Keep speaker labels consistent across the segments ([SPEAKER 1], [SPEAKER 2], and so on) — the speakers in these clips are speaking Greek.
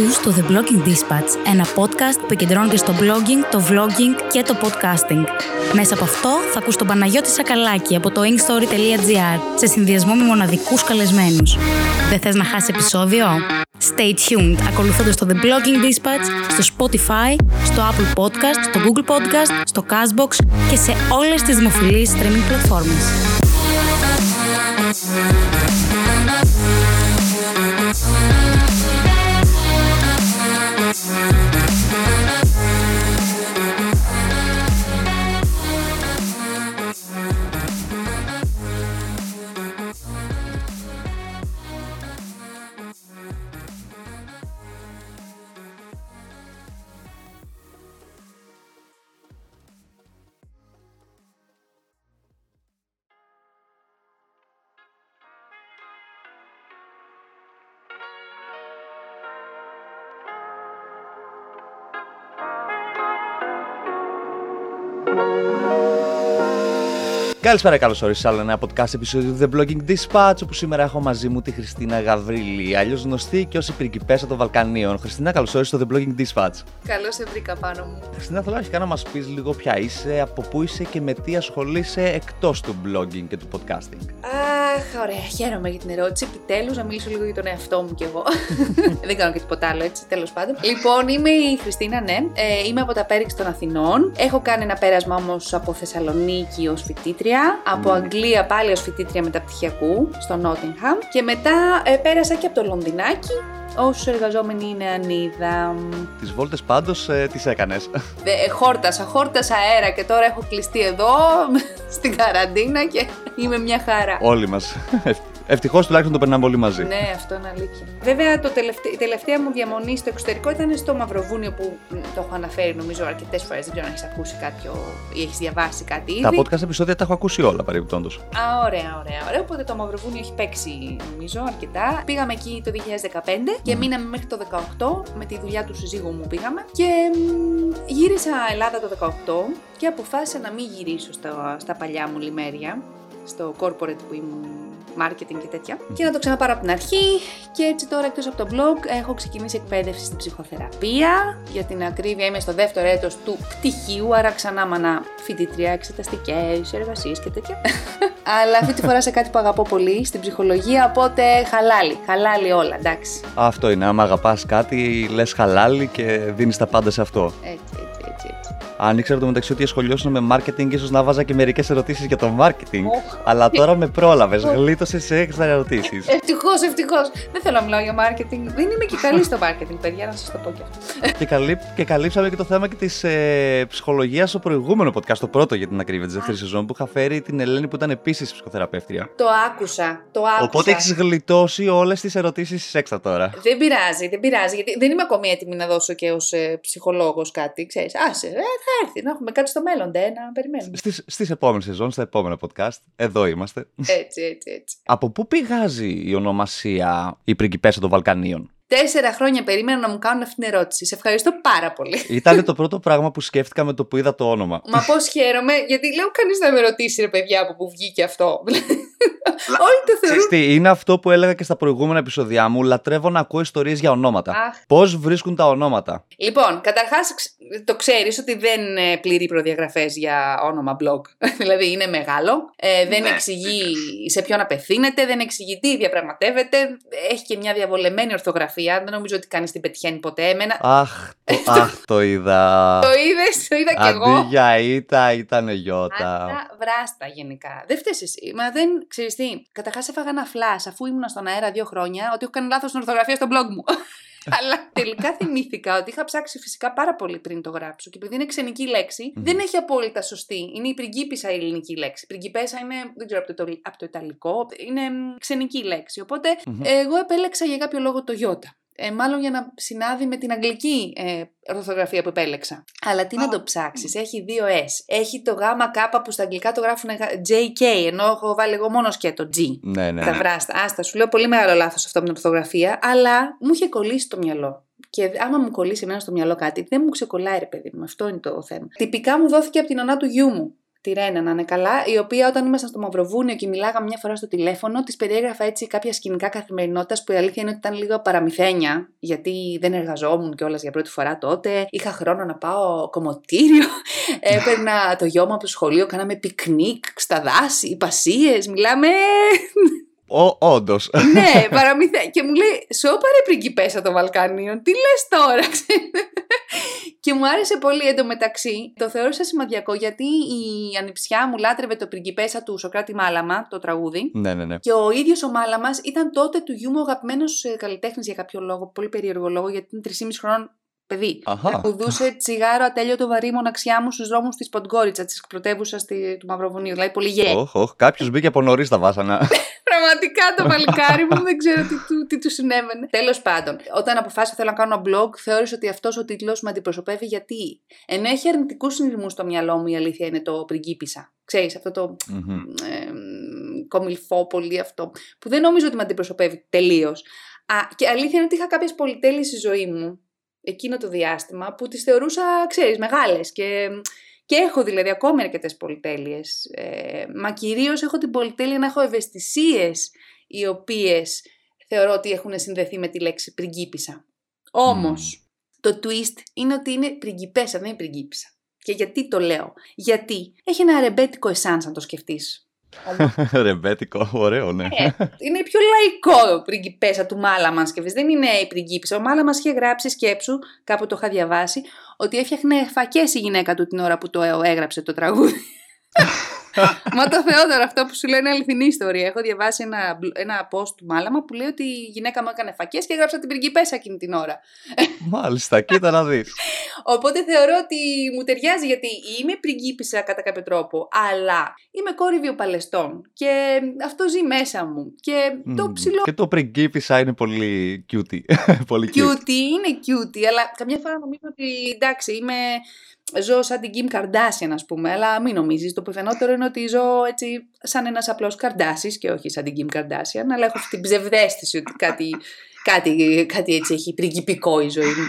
[SPEAKER 1] Ακούς το The Blogging Dispatch, ένα podcast που επικεντρώνεται στο blogging, το vlogging και το podcasting. Μέσα από αυτό θα ακούς τον Παναγιώτη Σακαλάκη από το inkstory.gr σε συνδυασμό με μοναδικούς καλεσμένους. Δεν θες να χάσεις επεισόδιο; Stay tuned ακολουθώντας το The Blogging Dispatch στο Spotify, στο Apple Podcast, στο Google Podcast, στο Castbox και σε όλες τις δημοφιλείς streaming πλατφόρμες.
[SPEAKER 2] Καλησπέρα, καλώς όρισε σε άλλο ένα podcast επεισόδιο του The Blogging Dispatch, όπου σήμερα έχω μαζί μου τη Χριστίνα Γαβρίλη, αλλιώς γνωστή και ω η πριγκιπέσα των Βαλκανίων. Χριστίνα, καλώς όρισες στο The Blogging Dispatch.
[SPEAKER 3] Καλώς σε βρήκα πάνω μου.
[SPEAKER 2] Χριστίνα, θέλω αρχικά να μας πεις λίγο ποια είσαι, από πού είσαι και με τι ασχολείσαι εκτός του blogging και του podcasting.
[SPEAKER 3] Αχ, ωραία, χαίρομαι για την ερώτηση. Επιτέλους να μιλήσω λίγο για τον εαυτό μου κι εγώ. Δεν κάνω και τίποτα άλλο έτσι, τέλος πάντων. Λοιπόν, είμαι η Χριστίνα, ναι. Ε, είμαι από τα Πέριξ των Αθηνών. Έχω κάνει ένα πέρασμα όμως από Θεσσαλονίκη ως φοιτήτρια. Από Αγγλία πάλι ως φοιτήτρια μεταπτυχιακού στο Νότιγχαμ. Και μετά ε, πέρασα και από το Λονδινάκι όσο εργαζόμενη είναι ανίδα.
[SPEAKER 2] Τις βόλτες πάντως ε, τις έκανες.
[SPEAKER 3] Ε, χόρτασα, χόρτασα αέρα και τώρα έχω κλειστεί εδώ στην καραντίνα και είμαι μια χαρά.
[SPEAKER 2] Όλοι μας. Ευτυχώς τουλάχιστον το περνάμε όλοι μαζί.
[SPEAKER 3] Ναι, αυτό είναι αλήθεια. Βέβαια, το τελευταία, η τελευταία μου διαμονή στο εξωτερικό ήταν στο Μαυροβούνιο που το έχω αναφέρει νομίζω αρκετές φορές. Δεν ξέρω αν έχεις ακούσει κάποιο ή έχεις διαβάσει κάτι ήδη.
[SPEAKER 2] Τα podcast επεισόδια τα έχω ακούσει όλα παρεμπιπτόντως.
[SPEAKER 3] Α, ωραία, ωραία, ωραία. Οπότε το Μαυροβούνιο έχει παίξει νομίζω αρκετά. Πήγαμε εκεί το 2015 και μείναμε μέχρι το 2018 με τη δουλειά του συζύγου μου πήγαμε. Και μ, γύρισα Ελλάδα το 2018 και αποφάσισα να μην γυρίσω στα, στα παλιά μου λιμέρια στο corporate που ήμουν marketing και τέτοια και να το ξαναπάρω από την αρχή. Και έτσι τώρα εκτός από το blog έχω ξεκινήσει εκπαίδευση στην ψυχοθεραπεία. Για την ακρίβεια είμαι στο δεύτερο έτος του πτυχίου άρα ξανά μανα φοιτητρία, εξεταστικές, εργασίες και τέτοια. Αλλά αυτή τη φορά σε κάτι που αγαπώ πολύ στην ψυχολογία οπότε χαλάλι, χαλάλι όλα εντάξει.
[SPEAKER 2] Αυτό είναι. Άμα αγαπάς κάτι, λες χαλάλι και δίνεις τα πάντα σε αυτό.
[SPEAKER 3] έτσι έτσι έτσι, έτσι.
[SPEAKER 2] Αν ήξερα το μεταξύ ότι ασχολιώσουν με marketing, ίσως να βάζα και μερικές ερωτήσεις για το marketing.
[SPEAKER 3] Οχ.
[SPEAKER 2] Αλλά τώρα με πρόλαβες. Γλίτωσε σε έξτρα ερωτήσεις.
[SPEAKER 3] Ευτυχώς, ευτυχώς. Δεν θέλω να μιλάω για marketing. Δεν είμαι και καλή στο marketing, παιδιά, να σας το πω κι αυτό.
[SPEAKER 2] και, καλύπ, και καλύψαμε και το θέμα και της ε, ψυχολογίας στο προηγούμενο podcast, το πρώτο για την ακρίβεια της δεύτερης σεζόν, που είχα φέρει την Ελένη που ήταν επίσης ψυχοθεραπεύτρια.
[SPEAKER 3] Το άκουσα. Το άκουσα.
[SPEAKER 2] Οπότε έχεις γλιτώσει όλες τις ερωτήσεις έξτρα τώρα.
[SPEAKER 3] Δεν πειράζει, δεν πειράζει, γιατί δεν είμαι ακόμη έτοιμη να δώσω και ως ε, ψυχολόγος κάτι, ξέρεις. Άσε, ε, θα έρθει, να έχουμε κάτι στο μέλλον, ντε, να περιμένουμε.
[SPEAKER 2] Στις, στις επόμενες σεζόν, στα επόμενα podcast, εδώ είμαστε.
[SPEAKER 3] Έτσι, έτσι, έτσι.
[SPEAKER 2] Από πού πηγάζει η ονομασία η πριγκιπέσα των Βαλκανίων.
[SPEAKER 3] Τέσσερα χρόνια περίμενα να μου κάνουν αυτή την ερώτηση. Σε ευχαριστώ πάρα πολύ.
[SPEAKER 2] Ήταν το πρώτο πράγμα που σκέφτηκα με το που είδα το όνομα.
[SPEAKER 3] Μα πώς χαίρομαι, γιατί λέω κανείς να με ρωτήσει, ρε παιδιά, από πού βγήκε αυτό. Όλοι το
[SPEAKER 2] Ξέρεις
[SPEAKER 3] θεωρούν.
[SPEAKER 2] τι, είναι αυτό που έλεγα και στα προηγούμενα επεισόδια μου. Λατρεύω να ακούω ιστορίες για ονόματα.
[SPEAKER 3] Αχ.
[SPEAKER 2] Πώς βρίσκουν τα ονόματα.
[SPEAKER 3] Λοιπόν, καταρχάς το ξέρεις ότι δεν ε, πληρεί προδιαγραφές για όνομα blog. δηλαδή είναι μεγάλο, ε, δεν εξηγεί σε ποιον απευθύνεται, δεν εξηγεί τι διαπραγματεύεται, έχει και μια διαβολεμένη ορθογραφία. Δεν νομίζω ότι κανείς την πετυχαίνει ποτέ. Εμένα.
[SPEAKER 2] Αχ, το, αχ, το είδα.
[SPEAKER 3] Το είδες, το είδα κι
[SPEAKER 2] Αντί
[SPEAKER 3] εγώ.
[SPEAKER 2] για ήττα ήταν γιώτα.
[SPEAKER 3] Αυτά βράστα γενικά. Δεν φταίεις εσύ. Μα δεν ξέρεις τι. Καταρχάς έφαγα ένα φλα αφού ήμουν στον αέρα δύο χρόνια ότι έχω κάνει λάθος στην ορθογραφία στο blog μου. Αλλά τελικά θυμήθηκα ότι είχα ψάξει φυσικά πάρα πολύ πριν το γράψω. Και επειδή είναι ξενική λέξη, δεν έχει απόλυτα σωστή. Είναι η πριγκίπισσα η ελληνική λέξη. Πριγκιπέσα είναι, δεν ξέρω από το, Ιταλ- από το Ιταλικό, είναι μ, ξενική λέξη. Οπότε εγώ επέλεξα για κάποιο λόγο το Ιώτα. Ε, μάλλον για να συνάδει με την αγγλική ε, ορθογραφία που επέλεξα. Αλλά τι να το ψάξεις, έχει δύο S. Έχει το γάμα κάπα που στα αγγλικά το γράφουν γα- JK, ενώ έχω βάλει εγώ μόνος και το G.
[SPEAKER 2] Ναι, ναι.
[SPEAKER 3] Τα
[SPEAKER 2] ναι.
[SPEAKER 3] βράστα. Άστα, σου λέω πολύ μεγάλο λάθος αυτό με την ορθογραφία, αλλά μου είχε κολλήσει το μυαλό. Και άμα μου κολλήσει εμένα στο μυαλό κάτι, δεν μου ξεκολλάει, ρε παιδί μου. Αυτό είναι το θέμα. Τυπικά μου δόθηκε από την ονά του γιού μου. Τη Ρένα να είναι καλά, η οποία όταν ήμασταν στο Μαυροβούνιο και μιλάγαμε μια φορά στο τηλέφωνο, της περιέγραφα έτσι κάποια σκηνικά καθημερινότητας που η αλήθεια είναι ότι ήταν λίγο παραμυθένια, γιατί δεν εργαζόμουν κιόλας για πρώτη φορά τότε. Είχα χρόνο να πάω κομμωτήριο, έπαιρνα το γιο μου από το σχολείο, κάναμε πικνίκ στα δάση, ιππασίες, μιλάμε.
[SPEAKER 2] Ο, όντως.
[SPEAKER 3] ναι, παραμυθέ. Και μου λέει, σώπα ρε πριγκιπέσα των Βαλκανίων, τι λες τώρα, Και μου άρεσε πολύ εντωμεταξύ. Το θεώρησα σημαδιακό γιατί η ανιψιά μου λάτρευε το πριγκιπέσα του Σοκράτη Μάλαμα, το τραγούδι.
[SPEAKER 2] Ναι, ναι, ναι.
[SPEAKER 3] Και ο ίδιος ο Μάλαμας ήταν τότε του γιού μου αγαπημένος καλλιτέχνης για κάποιο λόγο, πολύ περίεργο λόγο, γιατί ήταν 3,5 χρόνων παιδί. Τραγουδούσε τσιγάρο ατέλειωτο βαρύ μοναξιά μου στους δρόμους της Ποντγκόριτσα, της πρωτεύουσα του Μαυροβουνίου. Δηλαδή πολύ γέ.
[SPEAKER 2] Όχι, όχι. Κάποιος μπήκε από νωρίς τα βάσανα.
[SPEAKER 3] Πραγματικά το παλικάρι μου δεν ξέρω τι του, τι του συνέβαινε. Τέλος πάντων, όταν αποφάσισα θέλω να κάνω ένα blog, θεώρησα ότι αυτός ο τίτλος με αντιπροσωπεύει γιατί. Ενώ έχει αρνητικούς συνειρμούς στο μυαλό μου, η αλήθεια είναι το πριγκίπισα. Ξέρεις, αυτό το mm-hmm. ε, κομιλφό πολύ αυτό, που δεν νομίζω ότι με αντιπροσωπεύει τελείως. Και αλήθεια είναι ότι είχα κάποιες πολυτέλειες στη ζωή μου εκείνο το διάστημα που τις θεωρούσα, ξέρεις, μεγάλες και, και έχω δηλαδή ακόμη αρκετές πολυτέλειες. Ε, μα κυρίως έχω την πολυτέλεια να έχω ευαισθησίες οι οποίες θεωρώ ότι έχουν συνδεθεί με τη λέξη πριγκίπισσα. Όμως, το twist είναι ότι είναι πριγκιπέσα, δεν είναι πριγκίπισσα. Και γιατί το λέω. Γιατί έχει ένα ρεμπέτικο εσάν αν το σκεφτείς.
[SPEAKER 2] Ρεμπέτικο, ωραίο, ναι.
[SPEAKER 3] Ε, είναι πιο λαϊκό πριγκιπέσα του Μάλαμα σκεφτείς. Δεν είναι η πριγκίπισσα. Ο Μάλαμα είχε γράψει σκέψου, κάπου το είχα διαβάσει, ότι έφτιαχνε φακές η γυναίκα του την ώρα που το έγραψε το τραγούδι. Μα το Θεόδωρο, αυτό που σου λέει είναι αληθινή ιστορία. Έχω διαβάσει ένα, ένα post του Μάλαμα που λέει ότι η γυναίκα μου έκανε φακές και έγραψα την πριγκιπέσα εκείνη την ώρα.
[SPEAKER 2] Μάλιστα, κοίτα να δεις.
[SPEAKER 3] Οπότε θεωρώ ότι μου ταιριάζει γιατί είμαι πριγκίπισσα κατά κάποιο τρόπο, αλλά είμαι κόρη βιοπαλαιστών και αυτό ζει μέσα μου. Και το ψηλό.
[SPEAKER 2] Και το πριγκίπισσα είναι πολύ cutie. πολύ
[SPEAKER 3] cute. είναι cutie, αλλά καμιά φορά νομίζω ότι εντάξει, είμαι ζω σαν την Kim Kardashian, ας πούμε, αλλά μην νομίζεις. Το πιθανότερο είναι ότι ζω έτσι σαν ένας απλός Καρντάσι και όχι σαν την Kim Kardashian, αλλά έχω αυτή την ψευδέστηση ότι κάτι, κάτι, κάτι έτσι έχει πριγκυπικό η ζωή μου.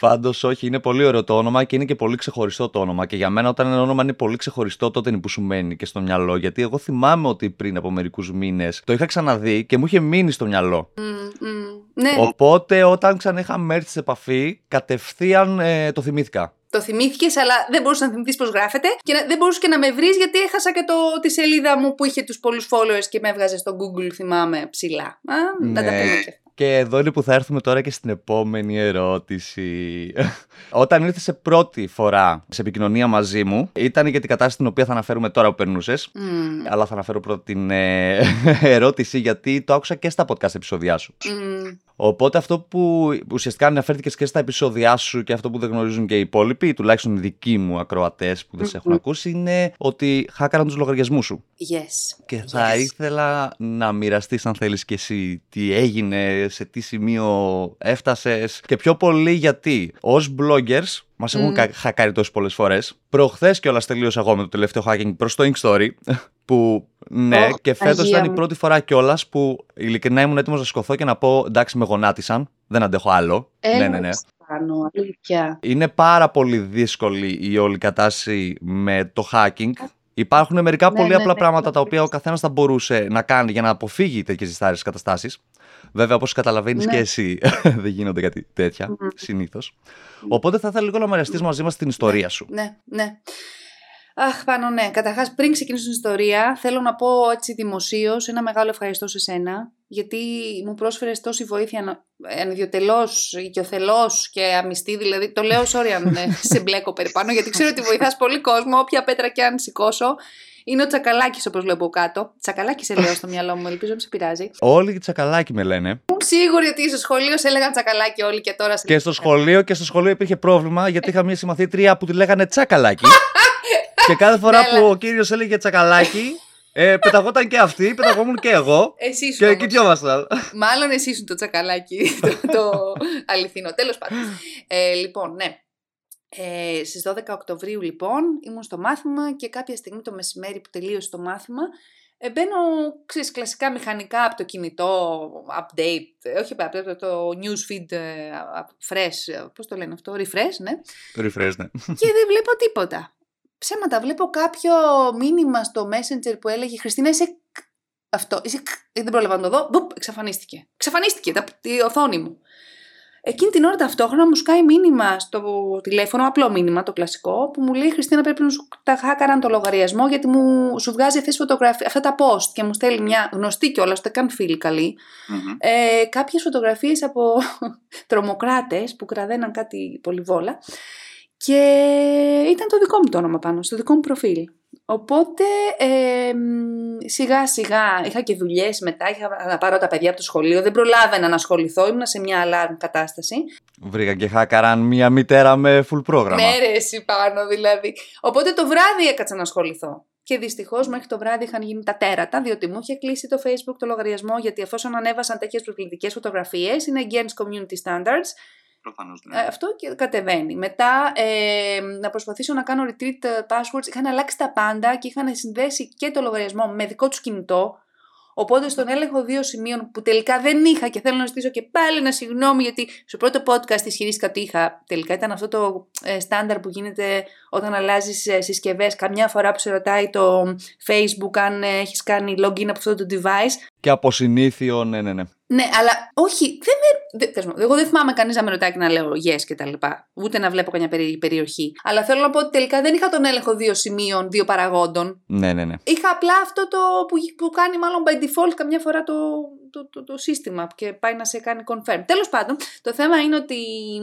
[SPEAKER 2] Πάντως, όχι, είναι πολύ ωραίο το όνομα και είναι και πολύ ξεχωριστό το όνομα. Και για μένα, όταν ένα όνομα είναι πολύ ξεχωριστό, τότε είναι που σου μένει και στο μυαλό. Γιατί εγώ θυμάμαι ότι πριν από μερικούς μήνες το είχα ξαναδεί και μου είχε μείνει στο μυαλό. Mm,
[SPEAKER 3] mm, ναι.
[SPEAKER 2] Οπότε, όταν ξανά είχαμε έρθει σε επαφή, κατευθείαν ε, το θυμήθηκα
[SPEAKER 3] το θυμήθηκες, αλλά δεν μπορούσες να θυμηθείς πώς γράφεται. Και δεν μπορούσες και να με βρεις, γιατί έχασα και το, τη σελίδα μου που είχε τους πολλούς followers και με έβγαζε στο Google, θυμάμαι ψηλά. Α, ναι. τα πούμε και
[SPEAKER 2] και εδώ είναι που θα έρθουμε τώρα και στην επόμενη ερώτηση. Όταν ήρθες σε πρώτη φορά σε επικοινωνία μαζί μου, ήταν για την κατάσταση την οποία θα αναφέρουμε τώρα που περνούσες. Αλλά θα αναφέρω πρώτα την ε, ερώτηση, γιατί το άκουσα και στα podcast επεισόδια σου. Οπότε αυτό που ουσιαστικά αναφέρθηκες και στα επεισόδια σου και αυτό που δεν γνωρίζουν και οι υπόλοιποι, τουλάχιστον οι δικοί μου ακροατές που δεν σε έχουν ακούσει, είναι ότι χάκαραν τους λογαριασμούς σου.
[SPEAKER 3] Yes.
[SPEAKER 2] Και θα ήθελα να μοιραστείς, αν θέλεις και εσύ, τι έγινε, σε τι σημείο έφτασες και πιο πολύ γιατί ως bloggers Μας έχουν mm. χακάρει τόσες πολλές φορές. Προχθές κιόλας τελείωσα εγώ με το τελευταίο hacking προς το Story. Που ναι, oh, και φέτος ήταν η πρώτη φορά κιόλας που ειλικρινά ήμουν έτοιμος να σκοθώ και να πω εντάξει, με γονάτισαν. Δεν αντέχω άλλο. ναι, ναι, ναι.
[SPEAKER 3] Πάνω,
[SPEAKER 2] Είναι πάρα πολύ δύσκολη η όλη κατάσταση με το hacking. Υπάρχουν μερικά ναι, πολύ ναι, απλά ναι, πράγματα τα οποία ο καθένας θα μπορούσε να κάνει για να αποφύγει τέτοιες διστάρε καταστάσεις. Βέβαια, όπως καταλαβαίνεις και εσύ, δεν γίνονται κάτι τέτοια mm. συνήθως. Οπότε θα ήθελα λίγο να μοιραστείς μαζί μας την ιστορία σου.
[SPEAKER 3] Ναι, ναι. Αχ, πάνω ναι. Καταρχάς, πριν ξεκινήσω την ιστορία, θέλω να πω έτσι δημοσίως ένα μεγάλο ευχαριστώ σε σένα, γιατί μου πρόσφερες τόση βοήθεια ανιδιοτελώς, οικειοθελώς και αμυστή. Δηλαδή, το λέω, sorry αν ε, σε μπλέκω περιπάνω, γιατί ξέρω ότι βοηθάς πολύ κόσμο, όποια πέτρα και αν σηκώσω. Είναι ο τσακαλάκι, όπως λέω από κάτω. Τσακαλάκι σε λέω στο μυαλό μου, ελπίζω να σε πειράζει.
[SPEAKER 2] Όλοι τσακαλάκι με λένε.
[SPEAKER 3] Σίγουροι ότι στο σχολείο σε έλεγαν τσακαλάκι όλοι και τώρα σε
[SPEAKER 2] Και στο σχολείο, και στο σχολείο υπήρχε πρόβλημα γιατί είχα μια συμμαθήτρια που τη λέγανε τσακαλάκι. και κάθε φορά που ο κύριος έλεγε τσακαλάκι, ε, πεταγόταν και αυτή, πεταγόμουν και εγώ.
[SPEAKER 3] Εσύ
[SPEAKER 2] και εκεί κοιόμασταν.
[SPEAKER 3] Μάλλον εσύ σου το τσακαλάκι, το, το αληθινό. Τέλος πάντων. Ε, λοιπόν, ναι. Ε, στις 12 Οκτωβρίου λοιπόν ήμουν στο μάθημα και κάποια στιγμή το μεσημέρι που τελείωσε το μάθημα ε, μπαίνω ξέρεις, κλασικά μηχανικά από το κινητό update, όχι από το, το newsfeed ε, fresh, πώς το λένε αυτό, refresh, ναι.
[SPEAKER 2] Refresh, ναι.
[SPEAKER 3] Και δεν βλέπω τίποτα. ψέματα. Βλέπω κάποιο μήνυμα στο Messenger που έλεγε Χριστίνα, είσαι αυτό. Είσαι... Δεν πρόλαβα να το δω. Μπουπ, εξαφανίστηκε. Εξαφανίστηκε τα... η οθόνη μου. Εκείνη την ώρα ταυτόχρονα μου σκάει μήνυμα στο τηλέφωνο, απλό μήνυμα, το κλασικό, που μου λέει Χριστίνα πρέπει να σου τα χάκαραν το λογαριασμό γιατί μου σου βγάζει αυτές φωτογραφίες, αυτά τα post και μου στέλνει μια γνωστή κιόλας, ούτε καν φίλη καλή, mm-hmm. ε, κάποιες φωτογραφίες από τρομοκράτες που κραδέναν κάτι πολυβόλα και ήταν το δικό μου το όνομα πάνω, στο δικό μου προφίλ. Οπότε ε, σιγά σιγά είχα και δουλειές μετά, είχα να πάρω τα παιδιά από το σχολείο, δεν προλάβαινα να ασχοληθώ, ήμουν σε μια alarm κατάσταση.
[SPEAKER 2] Βρήκα και χάκαραν μια μητέρα με full πρόγραμμα.
[SPEAKER 3] Ναι ρε εσύ πάνω δηλαδή. Οπότε το βράδυ έκατσα να ασχοληθώ. Και δυστυχώς μέχρι το βράδυ είχαν γίνει τα τέρατα, διότι μου είχε κλείσει το Facebook το λογαριασμό, γιατί εφόσον ανέβασαν τέτοιες προκλητικές φωτογραφίες, είναι against community standards
[SPEAKER 2] Προφανώς, ναι.
[SPEAKER 3] Ε, αυτό και κατεβαίνει. Μετά ε, να προσπαθήσω να κάνω retreat passwords. Είχαν αλλάξει τα πάντα και είχαν συνδέσει και το λογαριασμό με δικό τους κινητό. Οπότε στον έλεγχο δύο σημείων που τελικά δεν είχα και θέλω να ζητήσω και πάλι ένα συγγνώμη γιατί στο πρώτο podcast ισχυρίστηκα ότι είχα. Τελικά ήταν αυτό το ε, στάνταρ που γίνεται όταν αλλάζεις ε, συσκευές. Καμιά φορά που σε ρωτάει το Facebook αν ε, έχεις κάνει login από αυτό το device.
[SPEAKER 2] Και από συνήθιο, ναι, ναι, ναι.
[SPEAKER 3] Ναι, αλλά όχι, δεν με, εγώ δεν θυμάμαι κανείς να με ρωτάει και να λέω yes και τα λοιπά. Ούτε να βλέπω καμιά περιοχή. Αλλά θέλω να πω ότι τελικά δεν είχα τον έλεγχο δύο σημείων, δύο παραγόντων.
[SPEAKER 2] Ναι, ναι, ναι.
[SPEAKER 3] Είχα απλά αυτό το που, που κάνει μάλλον by default καμιά φορά το, το, το, το, σύστημα και πάει να σε κάνει confirm. Τέλος πάντων, το θέμα είναι ότι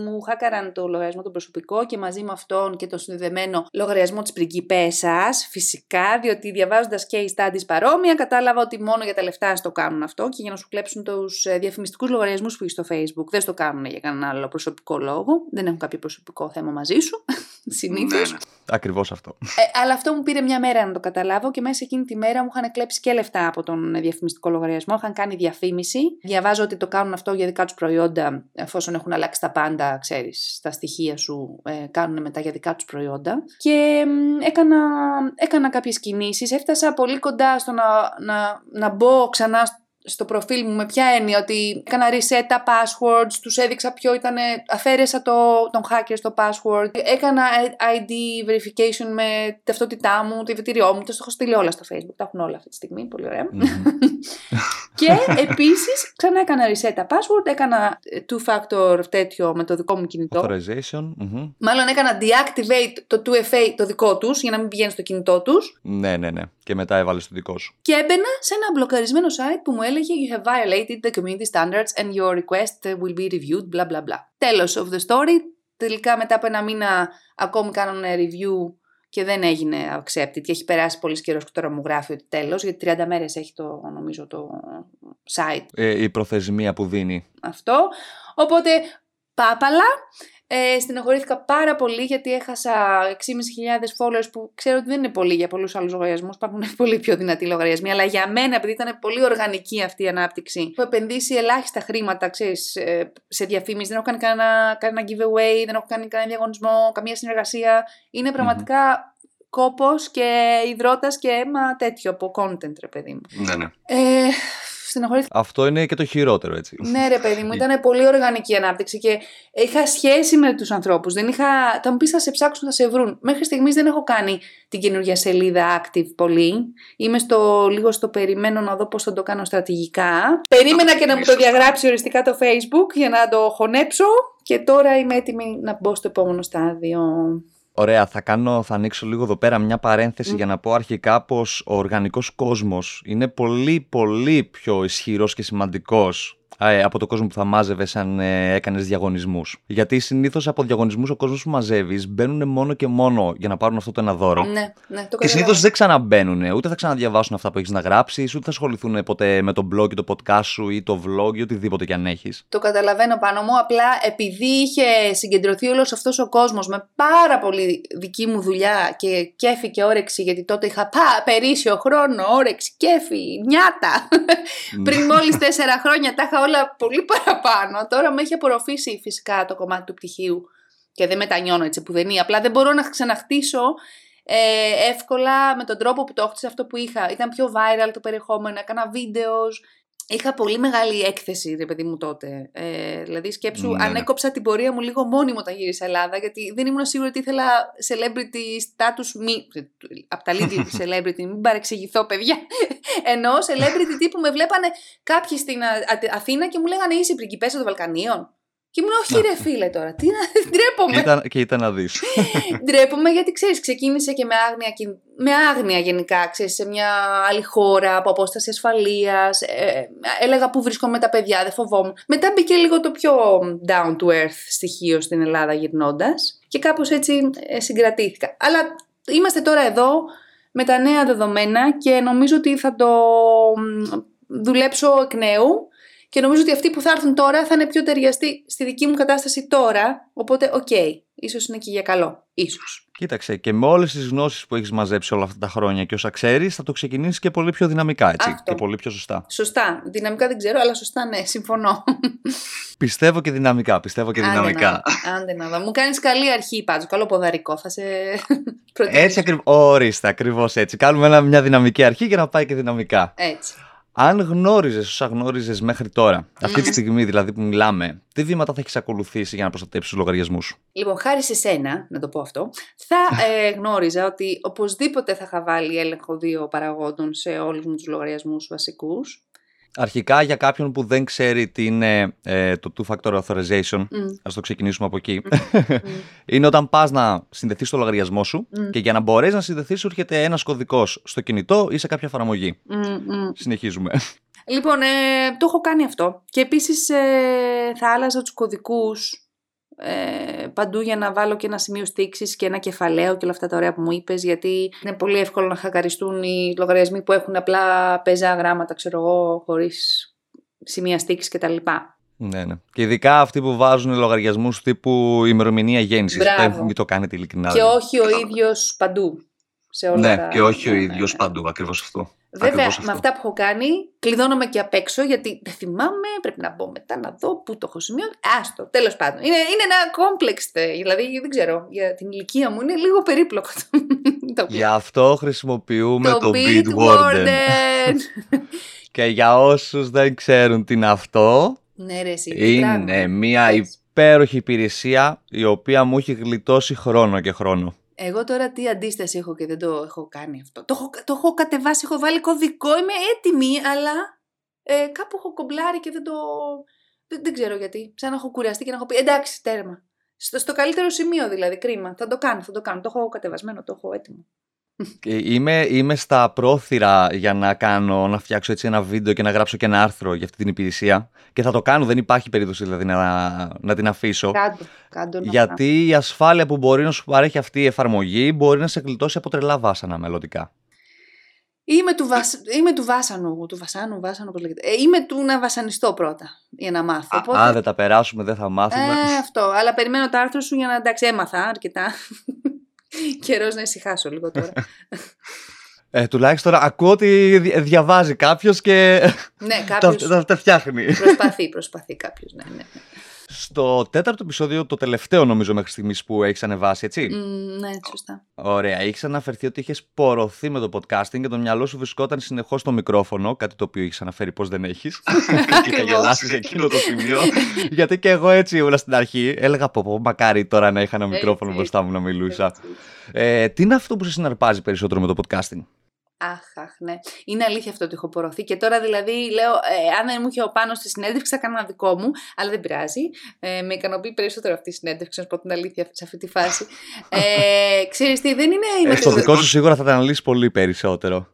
[SPEAKER 3] μου χάκαραν το λογαριασμό το προσωπικό και μαζί με αυτόν και το συνδεδεμένο λογαριασμό της πριγκιπέσα. Φυσικά, διότι διαβάζοντας case studies παρόμοια, κατάλαβα ότι μόνο για τα λεφτά στο κάνουν αυτό και για να σου κλέψουν τους ε, διαφημιστικούς λογαριασμούς που έχεις στο Facebook. Δεν στο κάνουν για κανένα άλλο προσωπικό λόγο. Δεν έχουν κάποιο προσωπικό θέμα μαζί σου. Συνήθως. Ναι, ναι.
[SPEAKER 2] Ακριβώς αυτό.
[SPEAKER 3] Ε, αλλά αυτό μου πήρε μια μέρα να το καταλάβω και μέσα εκείνη τη μέρα μου είχαν κλέψει και λεφτά από τον διαφημιστικό λογαριασμό. Είχαν κάνει διαφήμιση. Διαβάζω ότι το κάνουν αυτό για δικά τους προϊόντα, εφόσον έχουν αλλάξει τα πάντα, ξέρεις, στα στοιχεία σου, ε, κάνουν μετά για δικά τους προϊόντα. Και ε, έκανα, έκανα κάποιες κινήσεις. Έφτασα πολύ κοντά στο να, να, να μπω ξανά στο προφίλ μου με ποια έννοια ότι έκανα reset τα passwords, τους έδειξα ποιο ήταν, αφαίρεσα το, τον hacker στο password, έκανα ID verification με ταυτότητά μου, το ιδιωτήριό μου, το έχω στείλει όλα στο facebook, τα έχουν όλα αυτή τη στιγμή, πολύ και επίσης ξανά έκανα reset τα password, έκανα two factor τέτοιο με το δικό μου κινητό.
[SPEAKER 2] Authorization.
[SPEAKER 3] Μάλλον έκανα deactivate το 2FA το δικό τους για να μην πηγαίνει στο κινητό τους.
[SPEAKER 2] Ναι, ναι, ναι. Και μετά έβαλες το δικό σου.
[SPEAKER 3] Και έμπαινα σε ένα μπλοκαρισμένο site που μου έλεγε You have violated the community standards and your request will be reviewed, bla bla bla. Τέλος of the story. Τελικά μετά από ένα μήνα ακόμη κάνουν review και δεν έγινε accepted και έχει περάσει πολύ καιρός και τώρα μου γράφει ότι τέλος, γιατί 30 μέρες έχει το, νομίζω, το site.
[SPEAKER 2] Ε, η προθεσμία που δίνει.
[SPEAKER 3] Αυτό. Οπότε, πάπαλα. Ε, στενοχωρήθηκα πάρα πολύ γιατί έχασα 6.500 followers που ξέρω ότι δεν είναι πολύ για πολλούς άλλους λογαριασμούς. Υπάρχουν πολύ πιο δυνατοί λογαριασμοί. Αλλά για μένα, επειδή ήταν πολύ οργανική αυτή η ανάπτυξη, έχω επενδύσει ελάχιστα χρήματα ξέρεις, ε, σε διαφήμιση, δεν έχω κάνει κανένα, κανένα giveaway, δεν έχω κάνει κανένα διαγωνισμό, καμία συνεργασία. Είναι πραγματικά mm-hmm. κόπος και υδρότας και αίμα τέτοιο από content, ρε παιδί μου.
[SPEAKER 2] Ναι, ναι.
[SPEAKER 3] Ε,
[SPEAKER 2] αυτό είναι και το χειρότερο, έτσι.
[SPEAKER 3] Ναι, ρε παιδί μου, ήταν πολύ οργανική ανάπτυξη και είχα σχέση με τους ανθρώπους. Δεν είχα. Θα μου πεις, θα σε ψάξουν, θα σε βρουν. Μέχρι στιγμής δεν έχω κάνει την καινούργια σελίδα active πολύ. Είμαι στο, λίγο στο περιμένω να δω πώς θα το κάνω στρατηγικά. Περίμενα και να μου το διαγράψει οριστικά το Facebook για να το χωνέψω. Και τώρα είμαι έτοιμη να μπω στο επόμενο στάδιο.
[SPEAKER 2] Ωραία, θα, κάνω, θα ανοίξω λίγο εδώ πέρα μια παρένθεση για να πω αρχικά πως ο οργανικός κόσμος είναι πολύ πολύ πιο ισχυρός και σημαντικός ε, από το κόσμο που θα μάζευες αν ε, έκανες διαγωνισμούς. Γιατί συνήθως από διαγωνισμούς ο κόσμος που μαζεύεις μπαίνουν μόνο και μόνο για να πάρουν αυτό το ένα δώρο.
[SPEAKER 3] Ναι, ναι, το
[SPEAKER 2] και συνήθως δεν ξαναμπαίνουν, ούτε θα ξαναδιαβάσουν αυτά που έχεις να γράψεις, ούτε θα ασχοληθούν ποτέ με το blog ή το podcast σου ή το vlog ή οτιδήποτε κι αν έχεις.
[SPEAKER 3] Το καταλαβαίνω πάνω μου. Απλά επειδή είχε συγκεντρωθεί όλος αυτός ο κόσμος με πάρα πολύ δική μου δουλειά και κέφι και όρεξη, γιατί τότε είχα πά, περίσσιο χρόνο, όρεξη, κέφι, νιάτα. Ναι. Πριν μόλις τέσσερα χρόνια τα είχα όλα πολύ παραπάνω. Τώρα με έχει απορροφήσει φυσικά το κομμάτι του πτυχίου και δεν μετανιώνω έτσι που δεν είναι. Απλά δεν μπορώ να ξαναχτίσω ε, εύκολα με τον τρόπο που το έχτισα αυτό που είχα. Ήταν πιο viral το περιεχόμενο, έκανα βίντεος. Είχα πολύ μεγάλη έκθεση, ρε παιδί μου τότε. Ε, δηλαδή, σκέψου,
[SPEAKER 2] Ναι, ναι.
[SPEAKER 3] ανέκοψα την πορεία μου λίγο μόνιμο όταν γύρισα Ελλάδα, γιατί δεν ήμουν σίγουρη ότι ήθελα celebrity status μη. Από τα little celebrity, μην παρεξηγηθώ, παιδιά. Ενώ celebrity τύπου με βλέπανε κάποιοι στην Α- Α- Αθήνα και μου λέγανε Είσαι η πριγκιπέσα των Βαλκανίων. Και ήμουν, Όχι, ρε φίλε τώρα, τι να. Ντρέπομαι.
[SPEAKER 2] Και ήταν, και ήταν να δεις.
[SPEAKER 3] Ντρέπομαι γιατί ξέρεις, ξεκίνησε και με άγνοια, και- με άγνοια γενικά, ξέρεις, σε μια άλλη χώρα, από απόσταση ασφαλείας, ε, έλεγα που βρίσκομαι με τα παιδιά, δεν φοβόμουν. Μετά μπήκε λίγο το πιο down to earth στοιχείο στην Ελλάδα γυρνώντας και κάπως έτσι ε, συγκρατήθηκα. Αλλά είμαστε τώρα εδώ με τα νέα δεδομένα και νομίζω ότι θα το μ, δουλέψω εκ νέου και νομίζω ότι αυτοί που θα έρθουν τώρα θα είναι πιο ταιριαστοί στη δική μου κατάσταση τώρα. Οπότε, οκ, ίσως είναι και για καλό. Ίσως.
[SPEAKER 2] Κοίταξε, και με όλες τις γνώσεις που έχεις μαζέψει όλα αυτά τα χρόνια και όσα ξέρεις, θα το ξεκινήσεις και πολύ πιο δυναμικά, έτσι.
[SPEAKER 3] Αυτό.
[SPEAKER 2] Και πολύ πιο σωστά.
[SPEAKER 3] Σωστά. Δυναμικά δεν ξέρω, αλλά σωστά ναι, συμφωνώ.
[SPEAKER 2] Πιστεύω και δυναμικά. Πιστεύω και
[SPEAKER 3] Άντε
[SPEAKER 2] δυναμικά.
[SPEAKER 3] να δω, Άντε να δω. Μου κάνεις καλή αρχή πάντως, καλό ποδαρικό. Θα σε προτιμήσω.
[SPEAKER 2] Έτσι ακριβώ. Ορίστε, ακριβώς έτσι. Κάνουμε ένα- μια δυναμική αρχή για να πάει και δυναμικά.
[SPEAKER 3] Έτσι.
[SPEAKER 2] Αν γνώριζες όσα γνώριζες μέχρι τώρα, αυτή τη στιγμή δηλαδή που μιλάμε, τι βήματα θα έχεις ακολουθήσει για να προστατέψεις τους λογαριασμούς; Σου.
[SPEAKER 3] Λοιπόν, χάρη σε σένα, να το πω αυτό, θα ε, γνώριζα ότι οπωσδήποτε θα είχα βάλει έλεγχο δύο παραγόντων σε όλους μου τους λογαριασμούς βασικούς.
[SPEAKER 2] Αρχικά, για κάποιον που δεν ξέρει τι είναι ε, το two-factor authorization,
[SPEAKER 3] Μμ,
[SPEAKER 2] ας το ξεκινήσουμε από εκεί.
[SPEAKER 3] μμ.
[SPEAKER 2] είναι όταν πας να συνδεθείς στο λογαριασμό σου
[SPEAKER 3] Μμ.
[SPEAKER 2] και για να μπορέσει να συνδεθείς σου έρχεται ένας κωδικός στο κινητό ή σε κάποια εφαρμογή.
[SPEAKER 3] Μμ, μμ.
[SPEAKER 2] Συνεχίζουμε.
[SPEAKER 3] Λοιπόν, ε, το έχω κάνει αυτό. Και επίσης ε, θα άλλαζα τους κωδικούς ε, παντού για να βάλω και ένα σημείο στήξης και ένα κεφαλαίο και όλα αυτά τα ωραία που μου είπες, γιατί είναι πολύ εύκολο να χακαριστούν οι λογαριασμοί που έχουν απλά πεζά γράμματα, ξέρω εγώ, χωρίς σημεία στήξης κτλ.
[SPEAKER 2] ναι, ναι. Και ειδικά αυτοί που βάζουν λογαριασμούς τύπου ημερομηνία γέννησης.
[SPEAKER 3] Μπράβο.
[SPEAKER 2] Δεν μην το κάνετε ειλικρινά.
[SPEAKER 3] Και
[SPEAKER 2] δηλαδή.
[SPEAKER 3] όχι ο ίδιος παντού. Σε όλα
[SPEAKER 2] Ναι,
[SPEAKER 3] τα...
[SPEAKER 2] και όχι ο
[SPEAKER 3] Ναι, ναι,
[SPEAKER 2] ίδιος
[SPEAKER 3] ναι.
[SPEAKER 2] παντού, ακριβώς αυτό.
[SPEAKER 3] Βέβαια,
[SPEAKER 2] Ακριβώς
[SPEAKER 3] με
[SPEAKER 2] αυτό.
[SPEAKER 3] αυτά που έχω κάνει, κλειδώνομαι και απ' έξω γιατί δεν θυμάμαι, πρέπει να μπω μετά να δω πού το έχω σημειώσει. Άστο, τέλος πάντων. Είναι, είναι ένα complex, τε, δηλαδή δεν ξέρω, για την ηλικία μου είναι λίγο περίπλοκο το, το,
[SPEAKER 2] Γι' αυτό χρησιμοποιούμε το,
[SPEAKER 3] Beat
[SPEAKER 2] Bitwarden. Και για όσους δεν ξέρουν τι είναι αυτό,
[SPEAKER 3] ναι, ρε, εσύ. τι
[SPEAKER 2] είναι
[SPEAKER 3] πράγμα.
[SPEAKER 2] μια
[SPEAKER 3] Έτσι.
[SPEAKER 2] υπέροχη υπηρεσία η οποία μου έχει γλιτώσει χρόνο και χρόνο.
[SPEAKER 3] Εγώ τώρα τι αντίσταση έχω και δεν το έχω κάνει αυτό. Το έχω, το έχω κατεβάσει, έχω βάλει κωδικό, είμαι έτοιμη, αλλά ε, κάπου έχω κομπλάρει και δεν το. Δεν, δεν ξέρω γιατί. Σαν να έχω κουραστεί και να έχω πει εντάξει, τέρμα. Στο, στο καλύτερο σημείο δηλαδή, κρίμα. Θα το κάνω, θα το κάνω. Το έχω κατεβασμένο, το έχω έτοιμο.
[SPEAKER 2] Και Είμαι, είμαι στα πρόθυρα για να κάνω, να φτιάξω έτσι ένα βίντεο και να γράψω και ένα άρθρο για αυτή την υπηρεσία. Και θα το κάνω, δεν υπάρχει περίπτωση δηλαδή να, να την αφήσω.
[SPEAKER 3] Κάντο, κάντο να
[SPEAKER 2] Γιατί η ασφάλεια που μπορεί να σου παρέχει αυτή η εφαρμογή μπορεί να σε γλιτώσει από τρελά βάσανα μελλοντικά.
[SPEAKER 3] Είμαι του, βασ... είμαι του βάσανου, του βασάνου, βάσανου πώς λέγεται. Ε, είμαι του να βασανιστώ πρώτα για να μάθω. Οπότε...
[SPEAKER 2] Αν δεν τα περάσουμε, δεν θα μάθουμε.
[SPEAKER 3] Ε, αυτό. Αλλά περιμένω το άρθρο σου για να εντάξει, έμαθα αρκετά. Καιρός να ησυχάσω λίγο τώρα.
[SPEAKER 2] Ε, τουλάχιστον ακούω ότι δι- διαβάζει κάποιος και
[SPEAKER 3] ναι,
[SPEAKER 2] τα,
[SPEAKER 3] κάποιος.
[SPEAKER 2] τα, τα φτιάχνει.
[SPEAKER 3] προσπαθεί, προσπαθεί κάποιος. Ναι, ναι.
[SPEAKER 2] Στο τέταρτο επεισόδιο, το τελευταίο νομίζω μέχρι στιγμής που έχεις ανεβάσει, έτσι;
[SPEAKER 3] Μ, ναι, σωστά.
[SPEAKER 2] Ωραία. Είχε αναφερθεί ότι είχες πορωθεί με το podcasting και το μυαλό σου βρισκόταν συνεχώς στο μικρόφωνο. Κάτι το οποίο είχε αναφέρει πω δεν έχεις. και θα γελάσεις σε εκείνο το σημείο. Γιατί και εγώ έτσι ήμουν στην αρχή. Έλεγα πω, πω μακάρι τώρα να είχα ένα μικρόφωνο
[SPEAKER 3] Έτσι.
[SPEAKER 2] μπροστά μου να μιλούσα.
[SPEAKER 3] Έτσι.
[SPEAKER 2] Ε, τι είναι αυτό που σε συναρπάζει περισσότερο με το podcasting;
[SPEAKER 3] Αχ, αχ, ναι. Είναι αλήθεια αυτό ότι έχω πορωθεί. Και τώρα δηλαδή λέω, ε, αν δεν μου είχε ο πάνω στη συνέντευξη, θα κάνω ένα δικό μου. Αλλά δεν πειράζει. Ε, με ικανοποιεί περισσότερο αυτή η συνέντευξη, να σου πω την αλήθεια σε αυτή τη φάση. Ε, ξέρεις τι, δεν είναι. η
[SPEAKER 2] Ε, στο
[SPEAKER 3] μετεδο-
[SPEAKER 2] δικό σου σίγουρα θα τα αναλύσεις πολύ περισσότερο.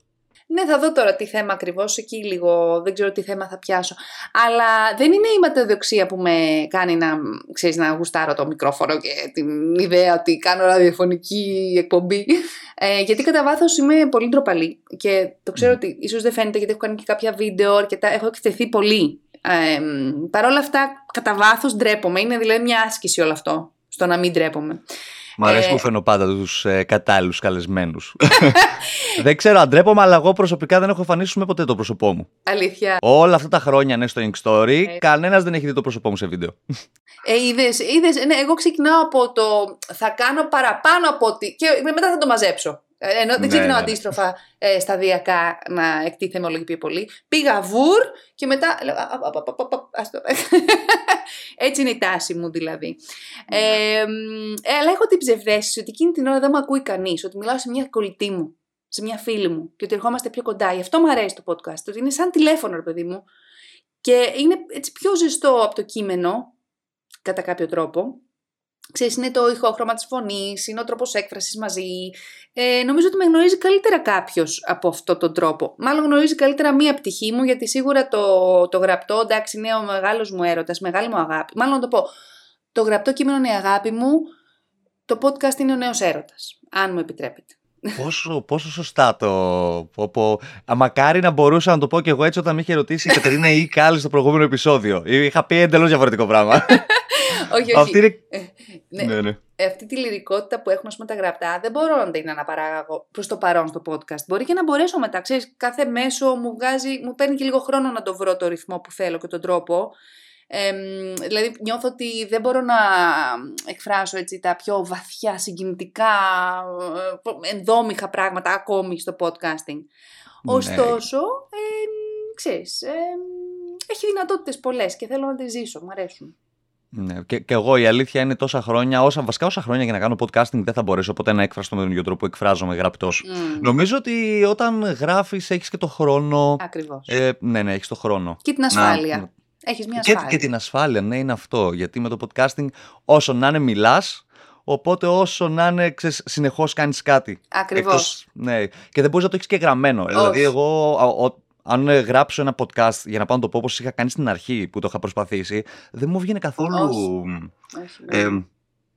[SPEAKER 3] Ναι, θα δω τώρα τι θέμα ακριβώς εκεί λίγο. Δεν ξέρω τι θέμα θα πιάσω. Αλλά δεν είναι η ματαιοδοξία που με κάνει να, ξέρεις, να γουστάρω το μικρόφωνο και την ιδέα ότι κάνω ραδιοφωνική εκπομπή. Ε, γιατί κατά βάθος είμαι πολύ ντροπαλή. Και το ξέρω
[SPEAKER 2] Μμμ.
[SPEAKER 3] ότι ίσως δεν φαίνεται γιατί έχω κάνει και κάποια βίντεο αρκετά. Έχω εκτεθεί πολύ. Ε, Παρ' όλα αυτά, κατά βάθος ντρέπομαι. Είναι δηλαδή μια άσκηση όλο αυτό. Στο να μην ντρέπομαι.
[SPEAKER 2] Μ' αρέσει
[SPEAKER 3] Ε,
[SPEAKER 2] που φαίνω πάντα τους ε, κατάλληλους καλεσμένους. δεν ξέρω αν ντρέπομαι, αλλά εγώ προσωπικά δεν έχω εμφανίσει με ποτέ το πρόσωπό μου.
[SPEAKER 3] Αλήθεια.
[SPEAKER 2] Όλα αυτά τα χρόνια, ναι, στο Ink Story,
[SPEAKER 3] Ε.
[SPEAKER 2] κανένας δεν έχει δει το πρόσωπό μου σε βίντεο.
[SPEAKER 3] Ε, είδες, είδες, ναι, εγώ ξεκινάω από το θα κάνω παραπάνω από ότι. και μετά θα το μαζέψω. Ε, ενώ δεν
[SPEAKER 2] Ναι,
[SPEAKER 3] ξεκινάω
[SPEAKER 2] ναι.
[SPEAKER 3] αντίστροφα ε, σταδιακά να εκτίθεμαι όλο και πιο πολύ. Πήγα βουρ και μετά. λέω, «Α, α, α, α, α, ας, ας το». Έτσι είναι η τάση μου δηλαδή.
[SPEAKER 2] Ναι.
[SPEAKER 3] Ε, μ, ε, αλλά έχω την ψευδέστηση ότι εκείνη την ώρα δεν με ακούει κανείς. Ότι μιλάω σε μια κολλητή μου, σε μια φίλη μου και ότι ερχόμαστε πιο κοντά. Γι' αυτό μου αρέσει το podcast. Ότι είναι σαν τηλέφωνο, ρε παιδί μου. Και είναι έτσι πιο ζεστό από το κείμενο, κατά κάποιο τρόπο. Ξέρεις, είναι το ηχόχρωμα της φωνής, είναι ο τρόπος έκφρασης μαζί. Ε, νομίζω ότι με γνωρίζει καλύτερα κάποιος από αυτόν τον τρόπο. Μάλλον γνωρίζει καλύτερα μία πτυχή μου, γιατί σίγουρα το, το γραπτό, εντάξει, είναι ο μεγάλος μου έρωτας, μεγάλη μου αγάπη. Μάλλον να το πω, το γραπτό κείμενο είναι η αγάπη μου, το podcast είναι ο νέος έρωτας, αν μου επιτρέπετε.
[SPEAKER 2] Πόσο, πόσο σωστά το. Πω, πω. Α, Μακάρι να μπορούσα να το πω και εγώ έτσι όταν με είχε ρωτήσει η Κατερίνα ή η Κάλλη στο προηγούμενο επεισόδιο. Είχα πει εντελώς διαφορετικό πράγμα.
[SPEAKER 3] όχι, όχι.
[SPEAKER 2] Αυτή είναι.
[SPEAKER 3] Ναι.
[SPEAKER 2] ναι, ναι.
[SPEAKER 3] Ε, αυτή τη λυρικότητα που έχουν ας πούμε, τα γραπτά δεν μπορώ να την αναπαράγω προς το παρόν στο podcast. Μπορεί και να μπορέσω μετά. Ξέρεις, κάθε μέσο μου βγάζει, μου παίρνει και λίγο χρόνο να το βρω το ρυθμό που θέλω και τον τρόπο. Ε, μ, δηλαδή νιώθω ότι δεν μπορώ να εκφράσω έτσι τα πιο βαθιά, συγκινητικά, ε, ενδόμηχα πράγματα ακόμη στο podcasting.
[SPEAKER 2] Ναι.
[SPEAKER 3] Ωστόσο, ε, ξέρεις, ε, έχει δυνατότητες πολλές και θέλω να τις ζήσω, μου αρέσουν.
[SPEAKER 2] Ναι, και, και εγώ η αλήθεια είναι τόσα χρόνια, όσα, βασικά όσα χρόνια για να κάνω podcasting δεν θα μπορέσω ποτέ να εκφραστώ με τον ίδιο τρόπο που εκφράζομαι γραπτός.
[SPEAKER 3] Mm.
[SPEAKER 2] Νομίζω ότι όταν γράφεις έχεις και το χρόνο.
[SPEAKER 3] Ακριβώς.
[SPEAKER 2] Ε, ναι, ναι, έχεις το χρόνο.
[SPEAKER 3] Και την ασφάλεια. Έχεις μια
[SPEAKER 2] Και,
[SPEAKER 3] ασφάλεια.
[SPEAKER 2] και την ασφάλεια, ναι, είναι αυτό. Γιατί με το podcasting, όσο να είναι, μιλάς. Οπότε όσο να είναι, ξέρεις, συνεχώς κάνεις κάτι.
[SPEAKER 3] Ακριβώς.
[SPEAKER 2] Εκτός- ναι. Και δεν μπορείς να το έχεις και γραμμένο. Δηλαδή εγώ, α, ο- αν ε, γράψω ένα podcast για να πάω να το πω όπως είχα κάνει στην αρχή που το είχα προσπαθήσει, δεν μου βγαίνει καθόλου,
[SPEAKER 3] Όχι. Όχι, ναι.
[SPEAKER 2] ε,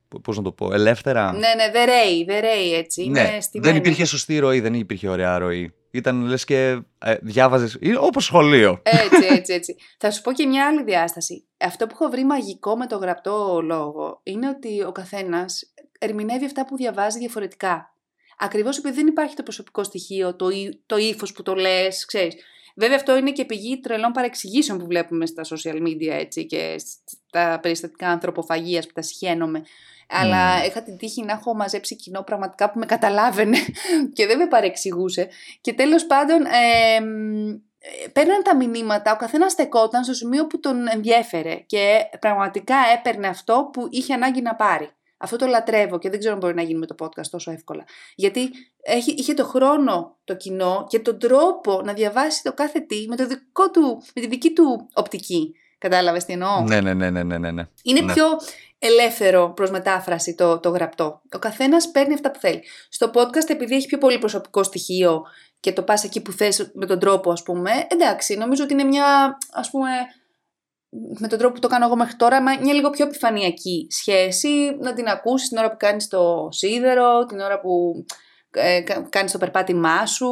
[SPEAKER 2] π- πώς να το πω, ελεύθερα.
[SPEAKER 3] ναι, ναι, δεν ρέει, δεν ρέει έτσι. Είναι
[SPEAKER 2] Ναι,
[SPEAKER 3] στημένο.
[SPEAKER 2] δεν υπήρχε σωστή ροή, δεν υπήρχε ωραία ροή. Ήταν λες και ε, διάβαζες, είναι όπως σχολείο.
[SPEAKER 3] Έτσι, έτσι, έτσι. Θα σου πω και μια άλλη διάσταση. Αυτό που έχω βρει μαγικό με το γραπτό λόγο είναι ότι ο καθένας ερμηνεύει αυτά που διαβάζει διαφορετικά. Ακριβώς επειδή δεν υπάρχει το προσωπικό στοιχείο, το, ύ- το ύφος που το λες, ξέρεις. Βέβαια αυτό είναι και πηγή τρελών παρεξηγήσεων που βλέπουμε στα social media έτσι, και στα περιστατικά ανθρωποφαγίας που τα συχαίνομαι. Αλλά είχα την τύχη να έχω μαζέψει κοινό πραγματικά που με καταλάβαινε και δεν με παρεξηγούσε. Και τέλος πάντων, ε, μ, ε, παίρναν τα μηνύματα, ο καθένας στεκόταν στο σημείο που τον ενδιέφερε και πραγματικά έπαιρνε αυτό που είχε ανάγκη να πάρει. Αυτό το λατρεύω και δεν ξέρω αν μπορεί να γίνει με το podcast τόσο εύκολα. Γιατί έχει, είχε το χρόνο το κοινό και τον τρόπο να διαβάσει το κάθε τι με, το δικό του, με τη δική του οπτική. Κατάλαβες τι εννοώ;
[SPEAKER 2] Ναι, ναι, ναι, ναι, ναι, ναι, ναι.
[SPEAKER 3] Είναι
[SPEAKER 2] Ναι.
[SPEAKER 3] πιο ελεύθερο προς μετάφραση το, το γραπτό. Ο καθένας παίρνει αυτά που θέλει. Στο podcast επειδή έχει πιο πολύ προσωπικό στοιχείο και το πας εκεί που θες με τον τρόπο ας πούμε, εντάξει, νομίζω ότι είναι μια ας πούμε με τον τρόπο που το κάνω εγώ μέχρι τώρα, μα- μια λίγο πιο επιφανειακή σχέση, να την ακούσεις την ώρα που κάνεις το σίδερο, την ώρα που ε, κα- κάνεις το περπάτημά σου,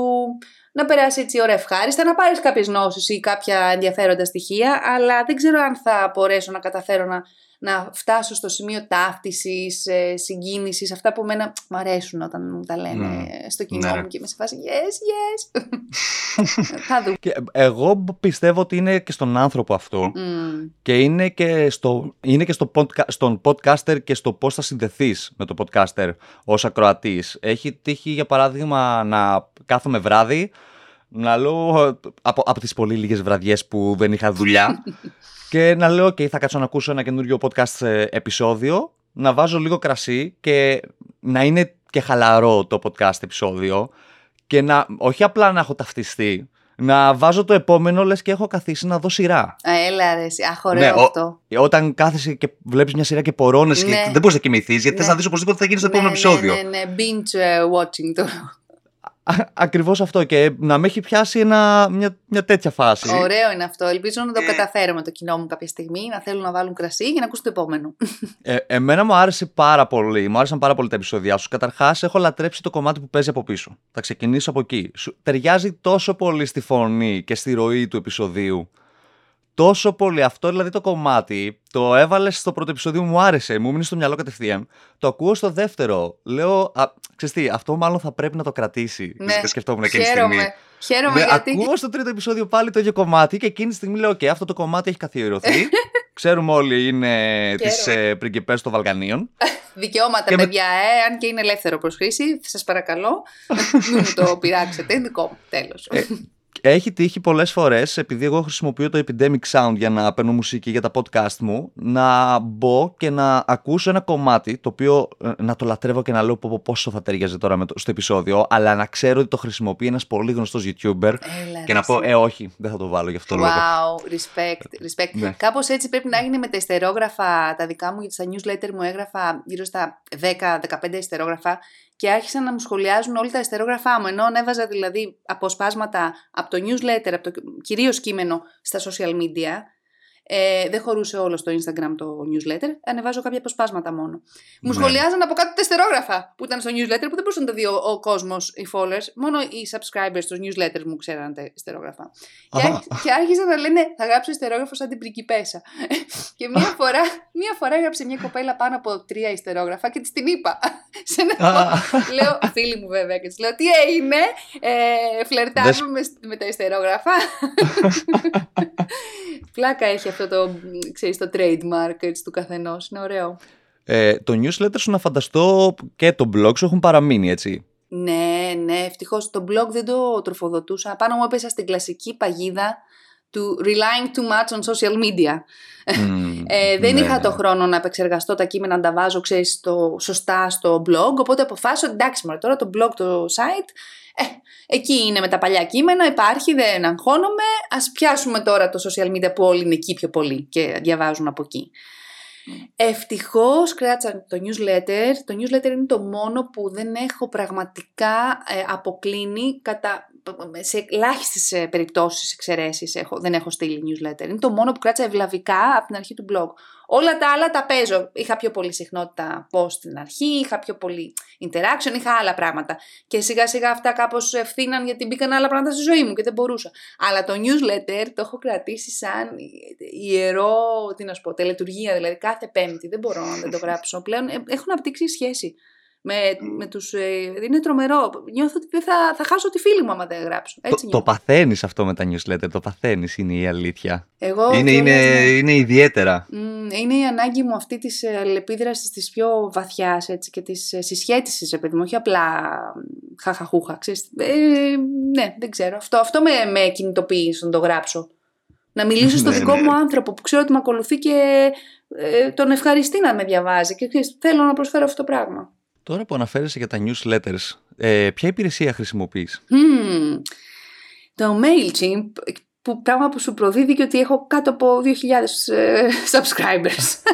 [SPEAKER 3] να περάσει έτσι η ώρα ευχάριστα, να πάρεις κάποιες γνώσεις ή κάποια ενδιαφέροντα στοιχεία, αλλά δεν ξέρω αν θα μπορέσω να καταφέρω να, να φτάσω στο σημείο ταύτισης, ε, συγκίνησης, αυτά που εμένα μου αρέσουν όταν μου τα λένε
[SPEAKER 2] Μμ.
[SPEAKER 3] στο κοινό
[SPEAKER 2] Ναι.
[SPEAKER 3] μου και είμαι σε φάση yes, yes. θα δούμε.
[SPEAKER 2] Και εγώ πιστεύω ότι είναι και στον άνθρωπο αυτό
[SPEAKER 3] Μμ.
[SPEAKER 2] και είναι και, στο, είναι και στο podca- στον podcaster και στο πώς θα συνδεθείς με το podcaster ως ακροατής. Έχει τύχει για παράδειγμα να κάθομαι βράδυ να λέω από, από τις πολύ λίγες βραδιές που δεν είχα δουλειά και να λέω ok θα κάτσω να ακούσω ένα καινούριο podcast ε, επεισόδιο να βάζω λίγο κρασί και να είναι και χαλαρό το podcast επεισόδιο και να όχι απλά να έχω ταυτιστεί να βάζω το επόμενο λες και έχω καθίσει να δω σειρά.
[SPEAKER 3] Α, έλα ρε, εσύ. αχ, ωραίο
[SPEAKER 2] Ναι, ο-
[SPEAKER 3] αυτό.
[SPEAKER 2] Όταν κάθεσαι και βλέπεις μια σειρά και πορώνεσαι
[SPEAKER 3] Ναι.
[SPEAKER 2] και δεν μπορείς να κοιμηθείς, γιατί
[SPEAKER 3] Ναι.
[SPEAKER 2] θε να δεις οπωσδήποτε θα γίνεις στο
[SPEAKER 3] Ναι,
[SPEAKER 2] επόμενο
[SPEAKER 3] ναι,
[SPEAKER 2] επεισόδιο.
[SPEAKER 3] Ναι, ναι, binge ε, watching το.
[SPEAKER 2] Ακριβώς αυτό. Και να με έχει πιάσει ένα, μια, μια τέτοια φάση.
[SPEAKER 3] Ωραίο είναι αυτό. Ελπίζω να το
[SPEAKER 2] Ε.
[SPEAKER 3] καταφέρω με το κοινό μου κάποια στιγμή, να θέλουν να βάλουν κρασί για να ακούσουν το επόμενο.
[SPEAKER 2] Ε, εμένα μου άρεσε πάρα πολύ. Μου άρεσαν πάρα πολύ τα επεισόδια σου. Καταρχάς, έχω λατρέψει το κομμάτι που παίζει από πίσω. Θα ξεκινήσω από εκεί. Σου, ταιριάζει τόσο πολύ στη φωνή και στη ροή του επεισοδίου. Τόσο πολύ. Αυτό δηλαδή το κομμάτι το έβαλες στο πρώτο επεισόδιο, μου άρεσε. Μου μείνει στο μυαλό κατευθείαν. Το ακούω στο δεύτερο. Λέω, α, ξέρεις τι, αυτό μάλλον θα πρέπει να το κρατήσει.
[SPEAKER 3] Ναι,
[SPEAKER 2] σκεφτόμουν εκείνη τη στιγμή.
[SPEAKER 3] χαίρομαι. Χαίρομαι
[SPEAKER 2] Ναι,
[SPEAKER 3] γιατί.
[SPEAKER 2] ακούω στο τρίτο επεισόδιο πάλι το ίδιο κομμάτι και εκείνη τη στιγμή λέω: OK, αυτό το κομμάτι έχει καθιερωθεί. ξέρουμε όλοι είναι τις ε, πριγκιπές των Βαλκανίων.
[SPEAKER 3] Δικαιώματα, και παιδιά, με... ε, αν και είναι ελεύθερο προς χρήση, σας παρακαλώ, μην μου το πειράξετε, δικό μου, τέλος.
[SPEAKER 2] Ε, έχει τύχει πολλές φορές, επειδή εγώ χρησιμοποιώ το Epidemic Sound για να παίρνω μουσική για τα podcast μου, να μπω και να ακούσω ένα κομμάτι, το οποίο ε, να το λατρεύω και να λέω πόσο θα ταιριάζει τώρα με το, στο επεισόδιο, αλλά να ξέρω ότι το χρησιμοποιεί ένας πολύ γνωστός YouTuber Έλα, και να πω, ε όχι, δεν θα το βάλω γι' αυτό
[SPEAKER 3] wow,
[SPEAKER 2] λόγο.
[SPEAKER 3] Wow, respect, respect. Ναι. Κάπως έτσι πρέπει να γίνει με τα ιστερόγραφα, τα δικά μου, γιατί στα newsletter μου έγραφα γύρω στα 10-15 ιστερόγραφα και άρχισαν να μου σχολιάζουν όλα τα αιστερόγραφά μου. Ενώ ανέβαζα δηλαδή αποσπάσματα από το newsletter, από το κυρίως κείμενο στα social media, ε, δεν χωρούσε όλο στο Instagram το newsletter. Ανεβάζω κάποια αποσπάσματα μόνο. Μου ναι. σχολιάζαν από κάτω τα ιστερόγραφα που ήταν στο newsletter που δεν μπορούσαν να τα δει ο, ο κόσμος, οι followers. Μόνο οι subscribers στους newsletters μου ξέραν τα ιστερόγραφα. Και, και άρχισαν να λένε θα γράψω ιστερόγραφο σαν την πριγκιπέσα. και μία φορά, μία φορά έγραψε μια κοπέλα πάνω από τρία ιστερόγραφα και της την είπα. Σε ένα λέω, φίλη μου βέβαια, και της λέω τι έγινε, ε, φλερτάζουμε με τα ιστερόγραφα. Πλάκα έχει αυτό το, ξέρεις, το trademark έτσι, του καθενός. Είναι ωραίο.
[SPEAKER 2] Ε, το newsletter σου να φανταστώ και το blog σου έχουν παραμείνει, έτσι.
[SPEAKER 3] Ναι, ναι, ευτυχώς το blog δεν το τροφοδοτούσα. Πάνω μου έπεσα στην κλασική παγίδα του relying too much on social media. ε, δεν ναι, είχα το ναι. χρόνο να επεξεργαστώ τα κείμενα, να τα βάζω, ξέρεις, το, σωστά στο blog, οπότε αποφάσισα, εντάξει μωρέ, τώρα το blog, το site, ε, εκεί είναι με τα παλιά κείμενα, υπάρχει, δεν αγχώνομαι, ας πιάσουμε τώρα το social media που όλοι είναι εκεί πιο πολύ και διαβάζουν από εκεί. Ευτυχώς κράτησα το newsletter. Το newsletter είναι το μόνο που δεν έχω πραγματικά ε, αποκλίνει κατά, σε ελάχιστες περιπτώσεις εξαιρέσεις έχω, δεν έχω στείλει newsletter. Είναι το μόνο που κράτησα ευλαβικά από την αρχή του blog. Όλα τα άλλα τα παίζω. Είχα πιο πολύ συχνότητα post στην αρχή, είχα πιο πολύ interaction, είχα άλλα πράγματα. Και σιγά σιγά αυτά κάπως ευθύναν γιατί μπήκαν άλλα πράγματα στη ζωή μου και δεν μπορούσα. Αλλά το newsletter το έχω κρατήσει σαν ιερό, τι να σου πω, τελετουργία. Δηλαδή κάθε Πέμπτη δεν μπορώ να το γράψω. Πλέον ε, έχουν απτύξει σχέση με, με τους, ε, είναι τρομερό. Νιώθω ότι θα, θα χάσω τη φίλη μου άμα δεν γράψω.
[SPEAKER 2] Έτσι το, το παθαίνεις αυτό με τα newsletter, το παθαίνεις είναι η αλήθεια.
[SPEAKER 3] Εγώ
[SPEAKER 2] είναι, είναι, είναι ιδιαίτερα.
[SPEAKER 3] είναι η ανάγκη μου αυτή της αλληλεπίδρασης της πιο βαθιάς έτσι, και της ε, συσχέτισης, επειδή μου, όχι απλά χαχαχούχα. Ξέρεις. Ε, ναι, δεν ξέρω. Αυτό, αυτό με, με κινητοποιεί να το γράψω. Να μιλήσω στον ναι, δικό ναι. μου άνθρωπο που ξέρω ότι με ακολουθεί και ε, τον ευχαριστεί να με διαβάζει και θέλω να προσφέρω αυτό το πράγμα.
[SPEAKER 2] Τώρα που αναφέρεσαι για τα newsletters, ε, ποια υπηρεσία χρησιμοποιείς;
[SPEAKER 3] το MailChimp, που πράγμα που σου προδίδει και ότι έχω κάτω από 2.000 ε, subscribers.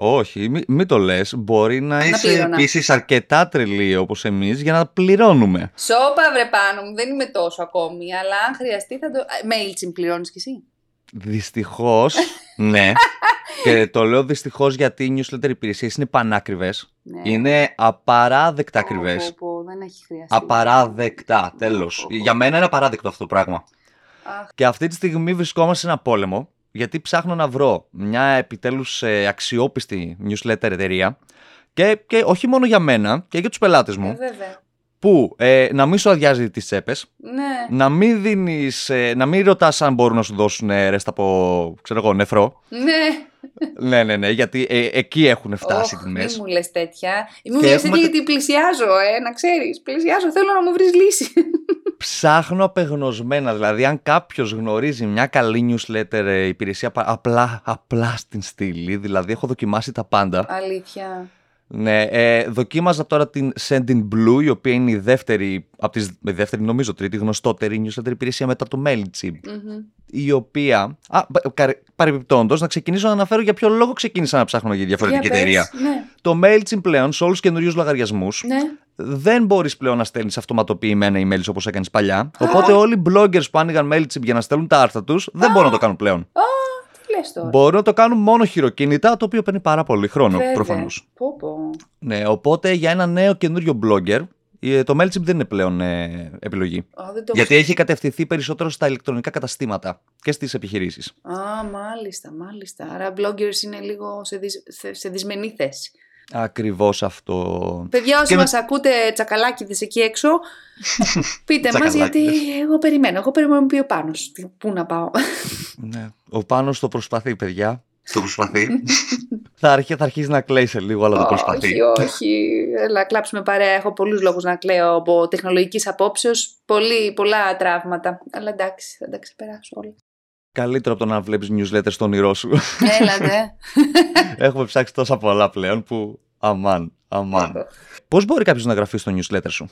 [SPEAKER 2] Όχι, μην μη το λες. Μπορεί να, να είσαι επίσης αρκετά τρελή όπως εμείς για να πληρώνουμε.
[SPEAKER 3] Σώπα βρε πάνω μου, δεν είμαι τόσο ακόμη, αλλά αν χρειαστεί θα το... MailChimp πληρώνεις κι εσύ;
[SPEAKER 2] Δυστυχώς, ναι. Και το λέω δυστυχώς γιατί οι newsletter υπηρεσίες είναι πανάκριβες. Ναι. Είναι απαράδεκτα ακριβές.
[SPEAKER 3] δεν έχει χρειαστεί.
[SPEAKER 2] Απαράδεκτα, τέλος. Για μένα είναι απαράδεκτο αυτό το πράγμα. Και αυτή τη στιγμή βρισκόμαστε σε ένα πόλεμο γιατί ψάχνω να βρω μια επιτέλους ε, αξιόπιστη newsletter εταιρεία και, και όχι μόνο για μένα και για τους πελάτες μου.
[SPEAKER 3] Ε, βέβαια
[SPEAKER 2] που ε, να μην σου αδειάζει τις τσέπες.
[SPEAKER 3] Ναι.
[SPEAKER 2] Να μην δίνεις. Ε, να μην ρωτάς αν μπορούν να σου δώσουν ε, ρέστα από ξέρω εγώ, νεφρό.
[SPEAKER 3] Ναι.
[SPEAKER 2] ναι, ναι, ναι, γιατί ε, εκεί έχουν φτάσει οι τιμές.
[SPEAKER 3] Μην μου λες τέτοια. Μην μου λες τέτοια γιατί πλησιάζω, ε, να ξέρεις. Πλησιάζω, θέλω να μου βρεις λύση.
[SPEAKER 2] Ψάχνω απεγνωσμένα. Δηλαδή, αν κάποιος γνωρίζει μια καλή newsletter υπηρεσία, απλά, απλά στην στήλη. Δηλαδή, έχω δοκιμάσει τα πάντα.
[SPEAKER 3] Αλήθεια.
[SPEAKER 2] Ναι, ε, δοκίμαζα τώρα την Sending Blue, η οποία είναι η δεύτερη, από τις, η δεύτερη νομίζω τρίτη γνωστότερη newsletter υπηρεσία μετά το MailChimp. mm Η οποία, α, παρεμπιπτόντως, να ξεκινήσω να αναφέρω για ποιο λόγο ξεκίνησα να ψάχνω για διαφορετική
[SPEAKER 3] για
[SPEAKER 2] εταιρεία.
[SPEAKER 3] ναι.
[SPEAKER 2] Το MailChimp πλέον, σε όλους τους καινούριους λογαριασμούς,
[SPEAKER 3] ναι.
[SPEAKER 2] δεν μπορείς πλέον να στέλνεις αυτοματοποιημένα emails όπως έκανες παλιά. Οπότε όλοι οι bloggers που άνοιγαν MailChimp για να στέλνουν τα άρθρα τους δεν μπορούν να το κάνουν πλέον. Μπορούν να το κάνουν μόνο χειροκίνητα, το οποίο παίρνει πάρα πολύ χρόνο προφανώς. Ναι, οπότε για ένα νέο καινούριο blogger, ε, το MailChimp δεν είναι πλέον ε, επιλογή. Γιατί έχει κατευθυνθεί περισσότερο στα ηλεκτρονικά καταστήματα και στις επιχειρήσεις.
[SPEAKER 3] Α, μάλιστα, μάλιστα. Άρα bloggers είναι λίγο σε, δυσ... σε δυσμενή θέση.
[SPEAKER 2] Ακριβώς αυτό.
[SPEAKER 3] Παιδιά, όσοι με... μας ακούτε τσακαλάκιδες εκεί έξω, πείτε μας γιατί εγώ περιμένω. Εγώ περιμένω να πει ο Πάνος. Πού να πάω.
[SPEAKER 2] ναι. Ο Πάνος το προσπαθεί, παιδιά. Το προσπαθεί. θα, αρχί, θα αρχίσει να κλαίει σε λίγο, αλλά το προσπαθεί.
[SPEAKER 3] Όχι, όχι. Έλα, κλάψουμε παρέα. Έχω πολλούς λόγους να κλαίω από τεχνολογικής απόψεως. πολλά τραύματα. Αλλά εντάξει, θα τα ξεπεράσω όλα.
[SPEAKER 2] Καλύτερο από το να βλέπεις newsletter στον όνειρό σου.
[SPEAKER 3] Έλατε.
[SPEAKER 2] Έχουμε ψάξει τόσα πολλά πλέον που αμάν, αμάν. Πώς μπορεί κάποιος να γραφεί στο newsletter σου,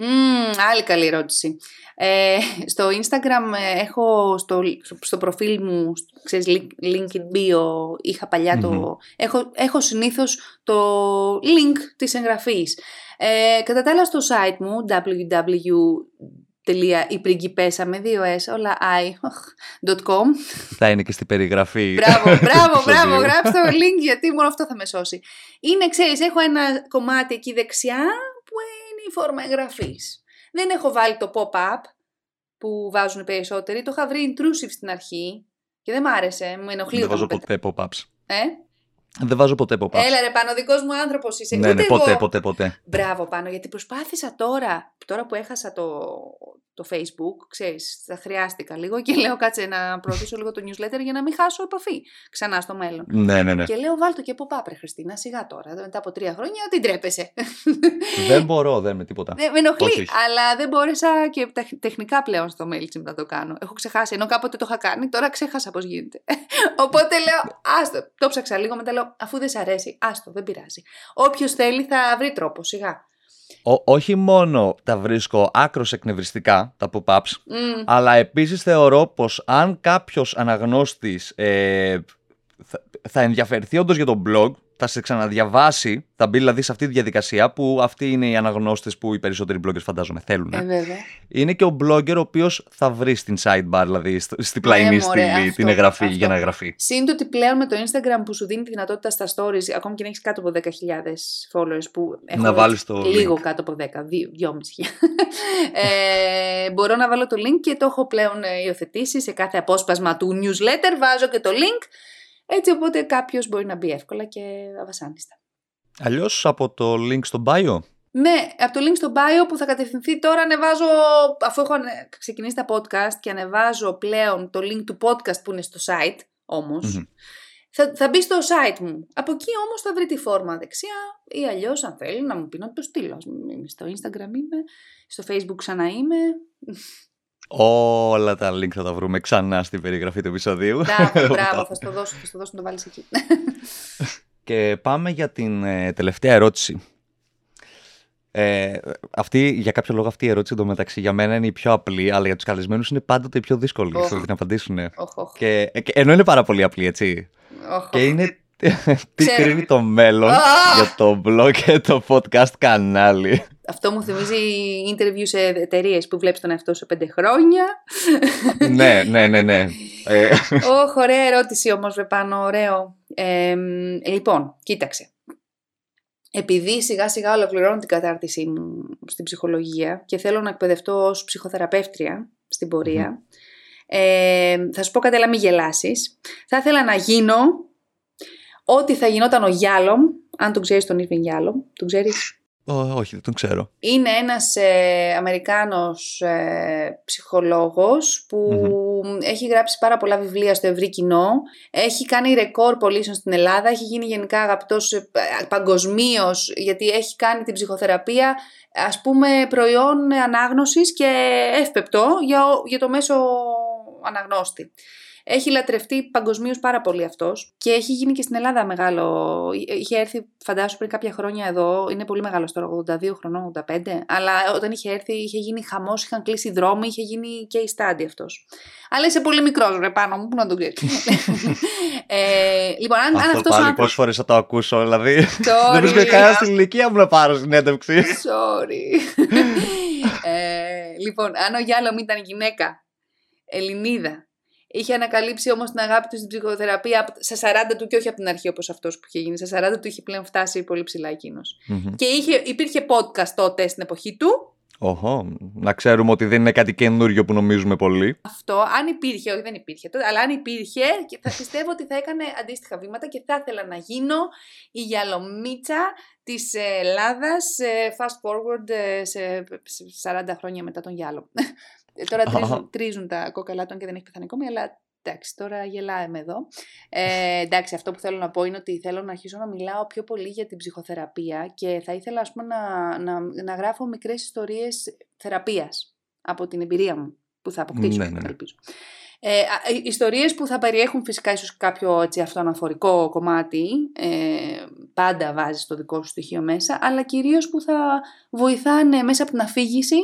[SPEAKER 3] Mm, άλλη καλή ερώτηση. Ε, στο Instagram ε, έχω στο, στο προφίλ μου, ξέρεις, LinkedIn bio, είχα το... Έχω, έχω συνήθως το link της εγγραφής. Ε, κατά τα άλλα στο site μου, www.ipριγκιπέσα με δύο s, όλα i.com.
[SPEAKER 2] Θα είναι και στην περιγραφή.
[SPEAKER 3] Μπράβο, μπράβο, μπράβο, γράψτε το link γιατί μόνο αυτό θα με σώσει. Είναι, ξέρεις, έχω ένα κομμάτι εκεί δεξιά που είναι η φόρμα εγγραφής. Δεν έχω βάλει το pop-up που βάζουν οι περισσότεροι. Το είχα βρει intrusive στην αρχή και δεν μ' άρεσε. Μου ενοχλεί.
[SPEAKER 2] Δεν βάζω ποτέ pop-ups.
[SPEAKER 3] Ε;
[SPEAKER 2] Δεν βάζω ποτέ pop-ups.
[SPEAKER 3] Έλα ρε πάνω, δικός μου άνθρωπος είσαι.
[SPEAKER 2] Ναι, ναι, ποτέ, ποτέ, ποτέ.
[SPEAKER 3] Μπράβο πάνω, γιατί προσπάθησα τώρα, τώρα που έχασα το, το Facebook, ξέρεις, θα χρειάστηκα λίγο και λέω κάτσε να προωθήσω λίγο το newsletter για να μην χάσω επαφή ξανά στο μέλλον.
[SPEAKER 2] Ναι, ναι, ναι.
[SPEAKER 3] Και λέω βάλ το και από πάπρε Χριστίνα, σιγά τώρα, μετά από τρία χρόνια την τρέπεσαι.
[SPEAKER 2] Δεν μπορώ, δεν με τίποτα.
[SPEAKER 3] Δεν με ενοχλεί, αλλά δεν μπόρεσα και τεχνικά πλέον στο MailChimp να το κάνω. Έχω ξεχάσει, ενώ κάποτε το είχα κάνει, τώρα ξέχασα πώς γίνεται. Οπότε λέω, άστο, το ψάξα λίγο, μετά λέω, αφού δεν σ' αρέσει, άστο, δεν πειράζει. Όποιος θέλει θα βρει τρόπο, σιγά
[SPEAKER 2] όχι μόνο τα βρίσκω άκρος εκνευριστικά, τα pop-ups, αλλά επίσης θεωρώ πως αν κάποιος αναγνώστης ε, θα, θα ενδιαφερθεί όντως για το blog, θα σε ξαναδιαβάσει, θα μπει δηλαδή σε αυτή τη διαδικασία που αυτοί είναι οι αναγνώστες που οι περισσότεροι bloggers φαντάζομαι θέλουν.
[SPEAKER 3] Ε, βέβαια.
[SPEAKER 2] Είναι και ο blogger ο οποίος θα βρει στην sidebar, δηλαδή στην πλαϊνή ναι, στήλη, την εγγραφή αυτό. για να εγγραφεί.
[SPEAKER 3] Συν ότι πλέον με το Instagram που σου δίνει τη δυνατότητα στα stories, ακόμη και να έχεις κάτω από 10.000 followers που έχω
[SPEAKER 2] να βάλεις το
[SPEAKER 3] λίγο
[SPEAKER 2] link.
[SPEAKER 3] κάτω από 10, 2,5 ε, Μπορώ να βάλω το link και το έχω πλέον ε, υιοθετήσει σε κάθε απόσπασμα του newsletter, βάζω και το link έτσι οπότε κάποιος μπορεί να μπει εύκολα και αβασάνιστα.
[SPEAKER 2] Αλλιώς από το link στο bio;
[SPEAKER 3] Ναι, από το link στο bio που θα κατευθυνθεί τώρα ανεβάζω, αφού έχω ξεκινήσει τα podcast και ανεβάζω πλέον το link του podcast που είναι στο site όμως, θα, θα μπει στο site μου. Από εκεί όμως θα βρει τη φόρμα δεξιά ή αλλιώς αν θέλει να μου πει να το στείλω. Στο Instagram είμαι, στο Facebook ξανά είμαι.
[SPEAKER 2] Όλα τα link θα τα βρούμε ξανά στην περιγραφή του επεισοδίου.
[SPEAKER 3] Μπράβο, μπράβο θα στο δώσω, θα στο δώσω να το βάλεις εκεί.
[SPEAKER 2] Και πάμε για την ε, τελευταία ερώτηση. Ε, αυτή, για κάποιο λόγο αυτή η ερώτηση εντωμεταξύ για μένα είναι η πιο απλή, αλλά για τους καλεσμένους είναι πάντοτε η πιο δύσκολη oh. να απαντήσουν. Oh, oh. Και, και, ενώ είναι πάρα πολύ απλή, έτσι.
[SPEAKER 3] Oh,
[SPEAKER 2] και είναι τι κρίνει το μέλλον για το blog και το podcast κανάλι;
[SPEAKER 3] Αυτό μου θυμίζει interview σε εταιρείες που βλέπεις τον εαυτό σου πέντε χρόνια.
[SPEAKER 2] ναι, ναι, ναι, ναι.
[SPEAKER 3] Ωχ, ωραία ερώτηση όμως, Βεπάνο, ωραίο. Ε, λοιπόν, κοίταξε. Επειδή σιγά σιγά ολοκληρώνω την κατάρτισή μου στην ψυχολογία και θέλω να εκπαιδευτώ ως ψυχοθεραπεύτρια στην πορεία, ε, θα σου πω κάτι, αλλά μην γελάσεις. Θα ήθελα να γίνω ό,τι θα γινόταν ο Γιάλομ, αν τον ξέρεις τον Ιρβιν Γιάλομ, τον ξέρεις;
[SPEAKER 2] όχι, δεν τον ξέρω.
[SPEAKER 3] Είναι ένας ε, Αμερικάνος ε, ψυχολόγος που έχει γράψει πάρα πολλά βιβλία στο ευρύ κοινό. Έχει κάνει ρεκόρ πωλήσεων στην Ελλάδα, έχει γίνει γενικά αγαπητός ε, παγκοσμίως γιατί έχει κάνει την ψυχοθεραπεία ας πούμε προϊόν ανάγνωσης και εύπεπτο για, για το μέσο αναγνώστη. Έχει λατρευτεί παγκοσμίως πάρα πολύ αυτός και έχει γίνει και στην Ελλάδα μεγάλο. Είχε έρθει, φαντάσου, πριν κάποια χρόνια εδώ. Είναι πολύ μεγάλος τώρα, 82 χρονών, 85. Αλλά όταν είχε έρθει, είχε γίνει χαμός, είχαν κλείσει δρόμοι, είχε γίνει και η στάντη αυτός. Αλλά είσαι πολύ μικρός, ρε πάνω μου, πού να τον ξέρεις. ε, λοιπόν, αν αυτό.
[SPEAKER 2] Αυτός πάλι, πόσες φορές θα το ακούσω, δηλαδή. Δεν βρίσκω κανένα στην ηλικία μου να πάρω συνέντευξη.
[SPEAKER 3] Sorry. ε, λοιπόν, αν ο Γιάλο ήταν γυναίκα, Ελληνίδα, Είχε ανακαλύψει όμως την αγάπη του στην ψυχοθεραπεία στα 40 του και όχι από την αρχή όπως αυτός που είχε γίνει. Στα 40 του είχε πλέον φτάσει πολύ ψηλά Και είχε, υπήρχε podcast τότε στην εποχή του.
[SPEAKER 2] Οχο, να ξέρουμε ότι δεν είναι κάτι καινούριο που νομίζουμε πολύ.
[SPEAKER 3] Αυτό, αν υπήρχε, όχι δεν υπήρχε τότε, αλλά αν υπήρχε, θα πιστεύω ότι θα έκανε αντίστοιχα βήματα και θα ήθελα να γίνω η γιαλομίτσα της Ελλάδας fast forward ε, σε 40 χρόνια μετά τον Γιάλο. Ε, τώρα τρίζουν, τρίζουν τα κόκαλά του και δεν έχει πεθάνει ακόμη, αλλά Εντάξει, τώρα γελάμε εδώ. Ε, εντάξει, αυτό που θέλω να πω είναι ότι θέλω να αρχίσω να μιλάω πιο πολύ για την ψυχοθεραπεία και θα ήθελα ας πούμε, να, να, να γράφω μικρές ιστορίες θεραπείας από την εμπειρία μου που θα αποκτήσω, ναι, ναι, ναι. ελπίζω. Ε, ιστορίες που θα περιέχουν φυσικά ίσως κάποιο έτσι, αυτοαναφορικό κομμάτι, ε, πάντα βάζεις το δικό σου στοιχείο μέσα, αλλά κυρίως που θα βοηθάνε μέσα από την αφήγηση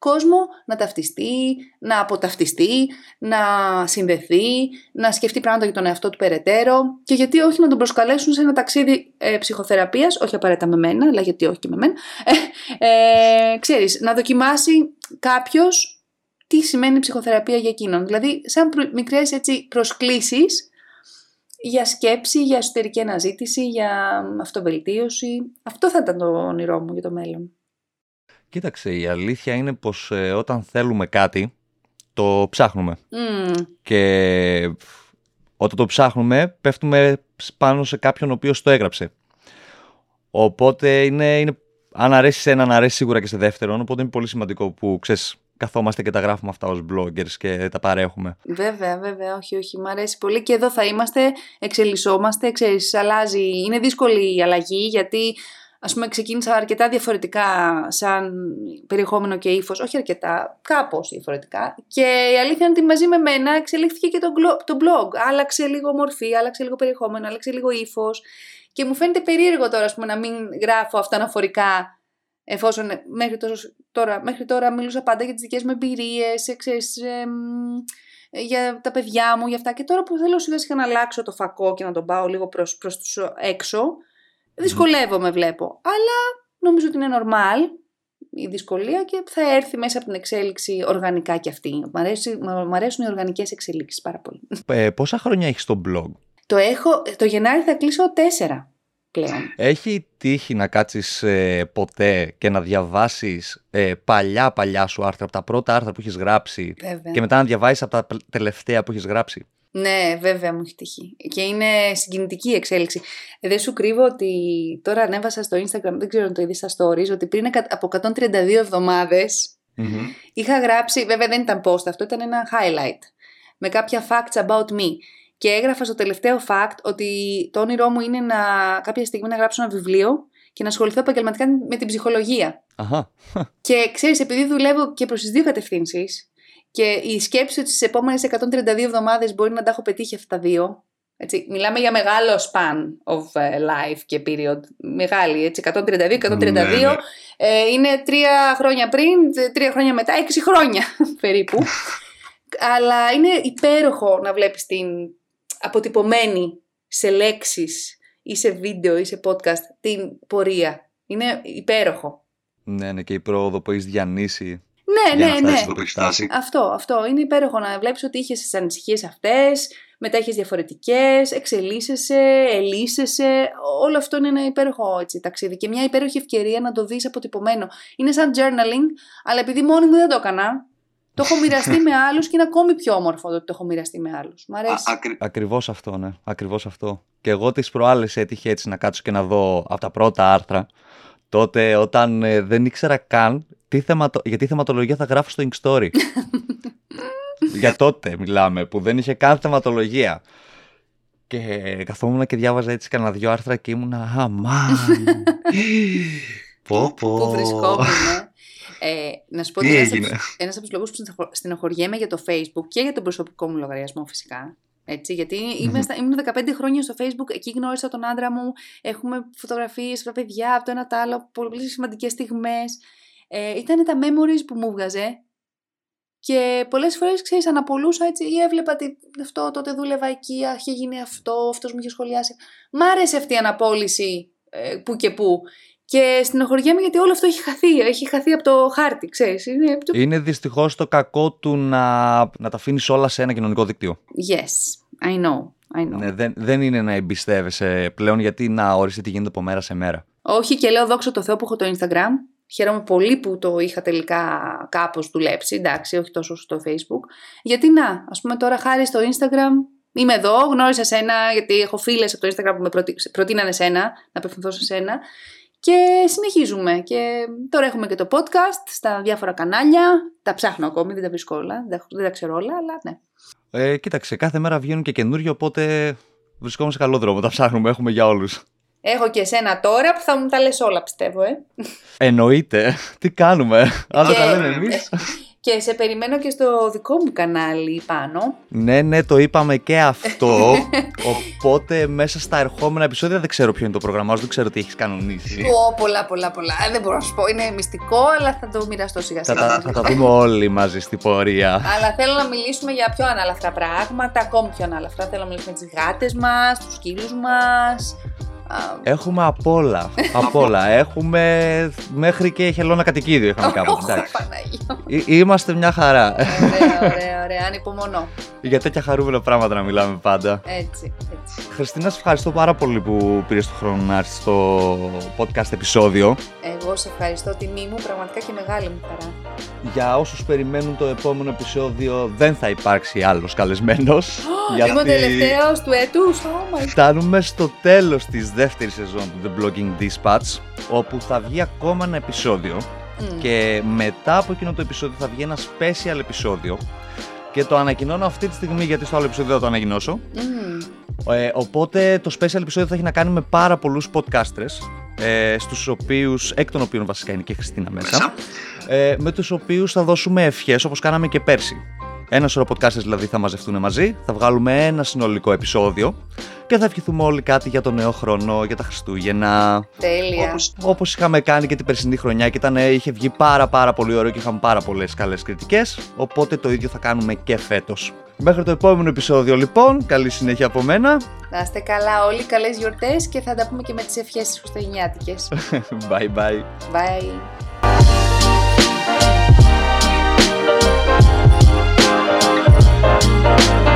[SPEAKER 3] κόσμο να ταυτιστεί, να αποταυτιστεί, να συνδεθεί, να σκεφτεί πράγματα για τον εαυτό του περαιτέρω και γιατί όχι να τον προσκαλέσουν σε ένα ταξίδι ε, ψυχοθεραπείας, όχι απαραίτητα με μένα, αλλά γιατί όχι και με μένα, ε, ε, ξέρεις, να δοκιμάσει κάποιος τι σημαίνει ψυχοθεραπεία για εκείνον. Δηλαδή, σαν προ... μικρές έτσι προσκλήσεις για σκέψη, για εσωτερική αναζήτηση, για αυτοβελτίωση. Αυτό θα ήταν το όνειρό μου για το μέλλον.
[SPEAKER 2] Κοίταξε, η αλήθεια είναι πως ε, όταν θέλουμε κάτι, το ψάχνουμε. Και όταν το ψάχνουμε, πέφτουμε πάνω σε κάποιον ο οποίος το έγραψε. Οπότε είναι, είναι αν αρέσει σε έναν, αρέσει σίγουρα και σε δεύτερον. Οπότε είναι πολύ σημαντικό που ξέρεις, καθόμαστε και τα γράφουμε αυτά ως bloggers και τα παρέχουμε.
[SPEAKER 3] Βέβαια, βέβαια, όχι, όχι, μου αρέσει πολύ και εδώ θα είμαστε, εξελισσόμαστε, ξέρεις, αλλάζει, είναι δύσκολη η αλλαγή γιατί ας πούμε ξεκίνησα αρκετά διαφορετικά σαν περιεχόμενο και ύφος, όχι αρκετά, κάπως διαφορετικά και η αλήθεια είναι ότι μαζί με μένα εξελίχθηκε και το, το blog, άλλαξε λίγο μορφή, άλλαξε λίγο περιεχόμενο, άλλαξε λίγο ύφος. και μου φαίνεται περίεργο τώρα ας πούμε, να μην γράφω αυτά αναφορικά εφόσον μέχρι τώρα, μέχρι τώρα μιλούσα πάντα για τις δικές μου εμπειρίες, για τα παιδιά μου, για αυτά. Και τώρα που θέλω σιγά σιγά να αλλάξω το φακό και να τον πάω λίγο προς, προς τους έξω, δυσκολεύομαι βλέπω. Αλλά νομίζω ότι είναι normal η δυσκολία και θα έρθει μέσα από την εξέλιξη οργανικά κι αυτή. Μ' αρέσουν, αρέσουν οι οργανικές εξελίξεις πάρα πολύ.
[SPEAKER 2] Ε, πόσα χρόνια έχεις στο blog?
[SPEAKER 3] Το έχω, το Γενάρη θα κλείσω τέσσερα πλέον.
[SPEAKER 2] Έχει τύχει να κάτσεις ε, ποτέ και να διαβάσεις ε, παλιά παλιά σου άρθρα από τα πρώτα άρθρα που έχεις γράψει και μετά να διαβάσεις από τα τελευταία που έχεις γράψει;
[SPEAKER 3] Ναι, βέβαια μου έχει τύχει. Και είναι συγκινητική η εξέλιξη. Ε, δεν σου κρύβω ότι τώρα ανέβασα στο Instagram, δεν ξέρω αν το είδες στα stories, ότι πριν από 132 εβδομαδες είχα γράψει, βέβαια δεν ήταν post αυτό, ήταν ένα highlight με κάποια facts about me. Και έγραφα στο τελευταίο fact ότι το όνειρό μου είναι να κάποια στιγμή να γράψω ένα βιβλίο και να ασχοληθώ επαγγελματικά με την ψυχολογία.
[SPEAKER 2] Αχα.
[SPEAKER 3] Και ξέρεις, επειδή δουλεύω και προς τις δύο κατευθύνσεις, και η σκέψη ότι στις επόμενες 132 εβδομάδες μπορεί να τα έχω πετύχει αυτά τα δύο. Έτσι, μιλάμε για μεγάλο span of ε, life και period. Μεγάλη, έτσι, 132, 132. Ναι, ναι. Ε, είναι τρία χρόνια πριν, τρία χρόνια μετά, έξι χρόνια περίπου. Αλλά είναι υπέροχο να βλέπεις την αποτυπωμένη σε λέξεις ή σε βίντεο ή σε podcast την πορεία. Είναι υπέροχο.
[SPEAKER 2] Ναι, ναι, και η πρόοδο που έχεις διανύσει.
[SPEAKER 3] Ναι, ναι, ναι. Αυτό, αυτό. Είναι υπέροχο να βλέπεις ότι είχες τις ανησυχίες αυτές, μετά έχει διαφορετικές, εξελίσσεσαι, ελίσσεσαι. Όλο αυτό είναι ένα υπέροχο έτσι, ταξίδι και μια υπέροχη ευκαιρία να το δεις αποτυπωμένο. Είναι σαν journaling, αλλά επειδή μόνη μου δεν το έκανα, το έχω μοιραστεί με άλλους και είναι ακόμη πιο όμορφο το ότι το έχω μοιραστεί με άλλους. Μ' αρέσει.
[SPEAKER 2] Ακρι... Ακριβώς αυτό, ναι. Ακριβώς αυτό. Και εγώ τις προάλλες έτυχε έτσι να κάτσω και να δω από τα πρώτα άρθρα. Τότε όταν ε, δεν ήξερα καν τι θεματο... για τι θεματολογία θα γράφω στο Ink Story; για τότε μιλάμε, που δεν είχε καν θεματολογία. Και καθόμουν και διάβαζα έτσι κανένα δυο άρθρα και ήμουνα «Αμάν, πω πω».
[SPEAKER 3] Πού βρισκόμουν, ε, να σου πω ότι ένας από τους λόγους που στενοχωριέμαι για το Facebook και για τον προσωπικό μου λογαριασμό φυσικά. Έτσι, γιατί mm-hmm. ήμουν 15 χρόνια στο Facebook, εκεί γνώρισα τον άντρα μου, έχουμε φωτογραφίες από τα παιδιά, από το ένα το άλλο, πολύ σημαντικές στιγμές. Ε, ήταν τα memories που μου βγάζε και πολλές φορές ξέρεις, αναπολούσα έτσι ή έβλεπα ότι αυτό τότε δούλευα εκεί, είχε γίνει αυτό, αυτός μου είχε σχολιάσει. Μ' άρεσε αυτή η αναπόλυση ε, που και που. Και στενοχωριέμαι γιατί όλο αυτό έχει χαθεί. Έχει χαθεί από το χάρτη, ξέρεις. Είναι,
[SPEAKER 2] είναι δυστυχώς το κακό του να, να τα αφήνεις όλα σε ένα κοινωνικό δίκτυο.
[SPEAKER 3] Yes, I know. I know.
[SPEAKER 2] Ναι, δεν, δεν είναι να εμπιστεύεσαι πλέον γιατί να ορίσει τι γίνεται από μέρα σε μέρα.
[SPEAKER 3] Όχι και λέω δόξα τω Θεώ που έχω το Instagram. Χαίρομαι πολύ που το είχα τελικά κάπως δουλέψει, εντάξει, όχι τόσο στο Facebook. Γιατί να, ας πούμε τώρα χάρη στο Instagram είμαι εδώ, γνώρισα σένα γιατί έχω φίλες από το Instagram που με προτείνανε σένα, να απευθυνθώ σε σένα Και συνεχίζουμε. Και τώρα έχουμε και το podcast στα διάφορα κανάλια. Τα ψάχνω ακόμη, δεν τα βρίσκω όλα. Δεν τα ξέρω όλα, αλλά ναι.
[SPEAKER 2] Ε, κοίταξε, κάθε μέρα βγαίνουν και καινούργια, οπότε βρισκόμαστε σε καλό δρόμο. Τα ψάχνουμε, έχουμε για όλους.
[SPEAKER 3] Έχω και εσένα τώρα που θα μου τα λες όλα, πιστεύω, ε.
[SPEAKER 2] Εννοείται. Τι κάνουμε; Άλλο τα λέμε εμείς.
[SPEAKER 3] Και σε περιμένω και στο δικό μου κανάλι πάνω.
[SPEAKER 2] Ναι, ναι, το είπαμε και αυτό. οπότε μέσα στα ερχόμενα επεισόδια δεν ξέρω ποιο είναι το πρόγραμμά σου, δεν ξέρω τι έχεις κανονίσει.
[SPEAKER 3] Ω, πολλά, πολλά, πολλά. Ε, δεν μπορώ να σου πω. Είναι μυστικό, αλλά θα το μοιραστώ σιγά σιγά.
[SPEAKER 2] Θα, θα τα δούμε όλοι μαζί στην πορεία.
[SPEAKER 3] αλλά θέλω να μιλήσουμε για πιο ανάλαφρα πράγματα, ακόμη πιο ανάλαφρα. Θέλω να μιλήσουμε για τις γάτες μας, τους σκύλους μας,
[SPEAKER 2] Έχουμε απ' όλα. απ' όλα. Έχουμε μέχρι και χελώνα κατοικίδιο είχαμε κάποτε. Εντάξει. Είμαστε μια χαρά.
[SPEAKER 3] Ωραία, ωραία, ωραία. Ανυπομονώ.
[SPEAKER 2] Για τέτοια χαρούμενα πράγματα να μιλάμε πάντα.
[SPEAKER 3] Έτσι, έτσι.
[SPEAKER 2] Χριστίνα, σε ευχαριστώ πάρα πολύ που πήρες το χρόνο να έρθεις στο podcast επεισόδιο.
[SPEAKER 3] Εγώ σε ευχαριστώ. Τιμή μου, πραγματικά και μεγάλη μου χαρά.
[SPEAKER 2] Για όσους περιμένουν το επόμενο επεισόδιο, δεν θα υπάρξει άλλος καλεσμένος.
[SPEAKER 3] γιατί... Είμαι ο τελευταίος του έτους. Oh
[SPEAKER 2] Φτάνουμε στο τέλος της δεύτερη σεζόν του The Blogging Dispatch, όπου θα βγει ακόμα ένα επεισόδιο. Και μετά από εκείνο το επεισόδιο θα βγει ένα special επεισόδιο. Και το ανακοινώνω αυτή τη στιγμή γιατί στο άλλο επεισόδιο θα το ανακοινώσω. Ε, οπότε το special επεισόδιο θα έχει να κάνει με πάρα πολλούς podcasters ε, στους οποίους, εκ των οποίων βασικά είναι και η Χριστίνα μέσα, ε, με τους οποίους θα δώσουμε ευχές όπως κάναμε και πέρσι. Ένα σωρό podcasters δηλαδή θα μαζευτούν μαζί, θα βγάλουμε ένα συνολικό επεισόδιο και θα ευχηθούμε όλοι κάτι για τον νέο χρόνο, για τα Χριστούγεννα.
[SPEAKER 3] Τέλεια.
[SPEAKER 2] Όπως, όπως είχαμε κάνει και την περσινή χρονιά και ήταν, είχε βγει πάρα πάρα πολύ ωραίο και είχαμε πάρα πολλές καλές κριτικές, οπότε το ίδιο θα κάνουμε και φέτος. Μέχρι το επόμενο επεισόδιο λοιπόν, καλή συνέχεια από μένα.
[SPEAKER 3] Να είστε καλά όλοι, καλές γιορτές και θα τα πούμε και με τις ευχές τις χριστουγεννιάτικες.
[SPEAKER 2] bye bye.
[SPEAKER 3] Bye. Thank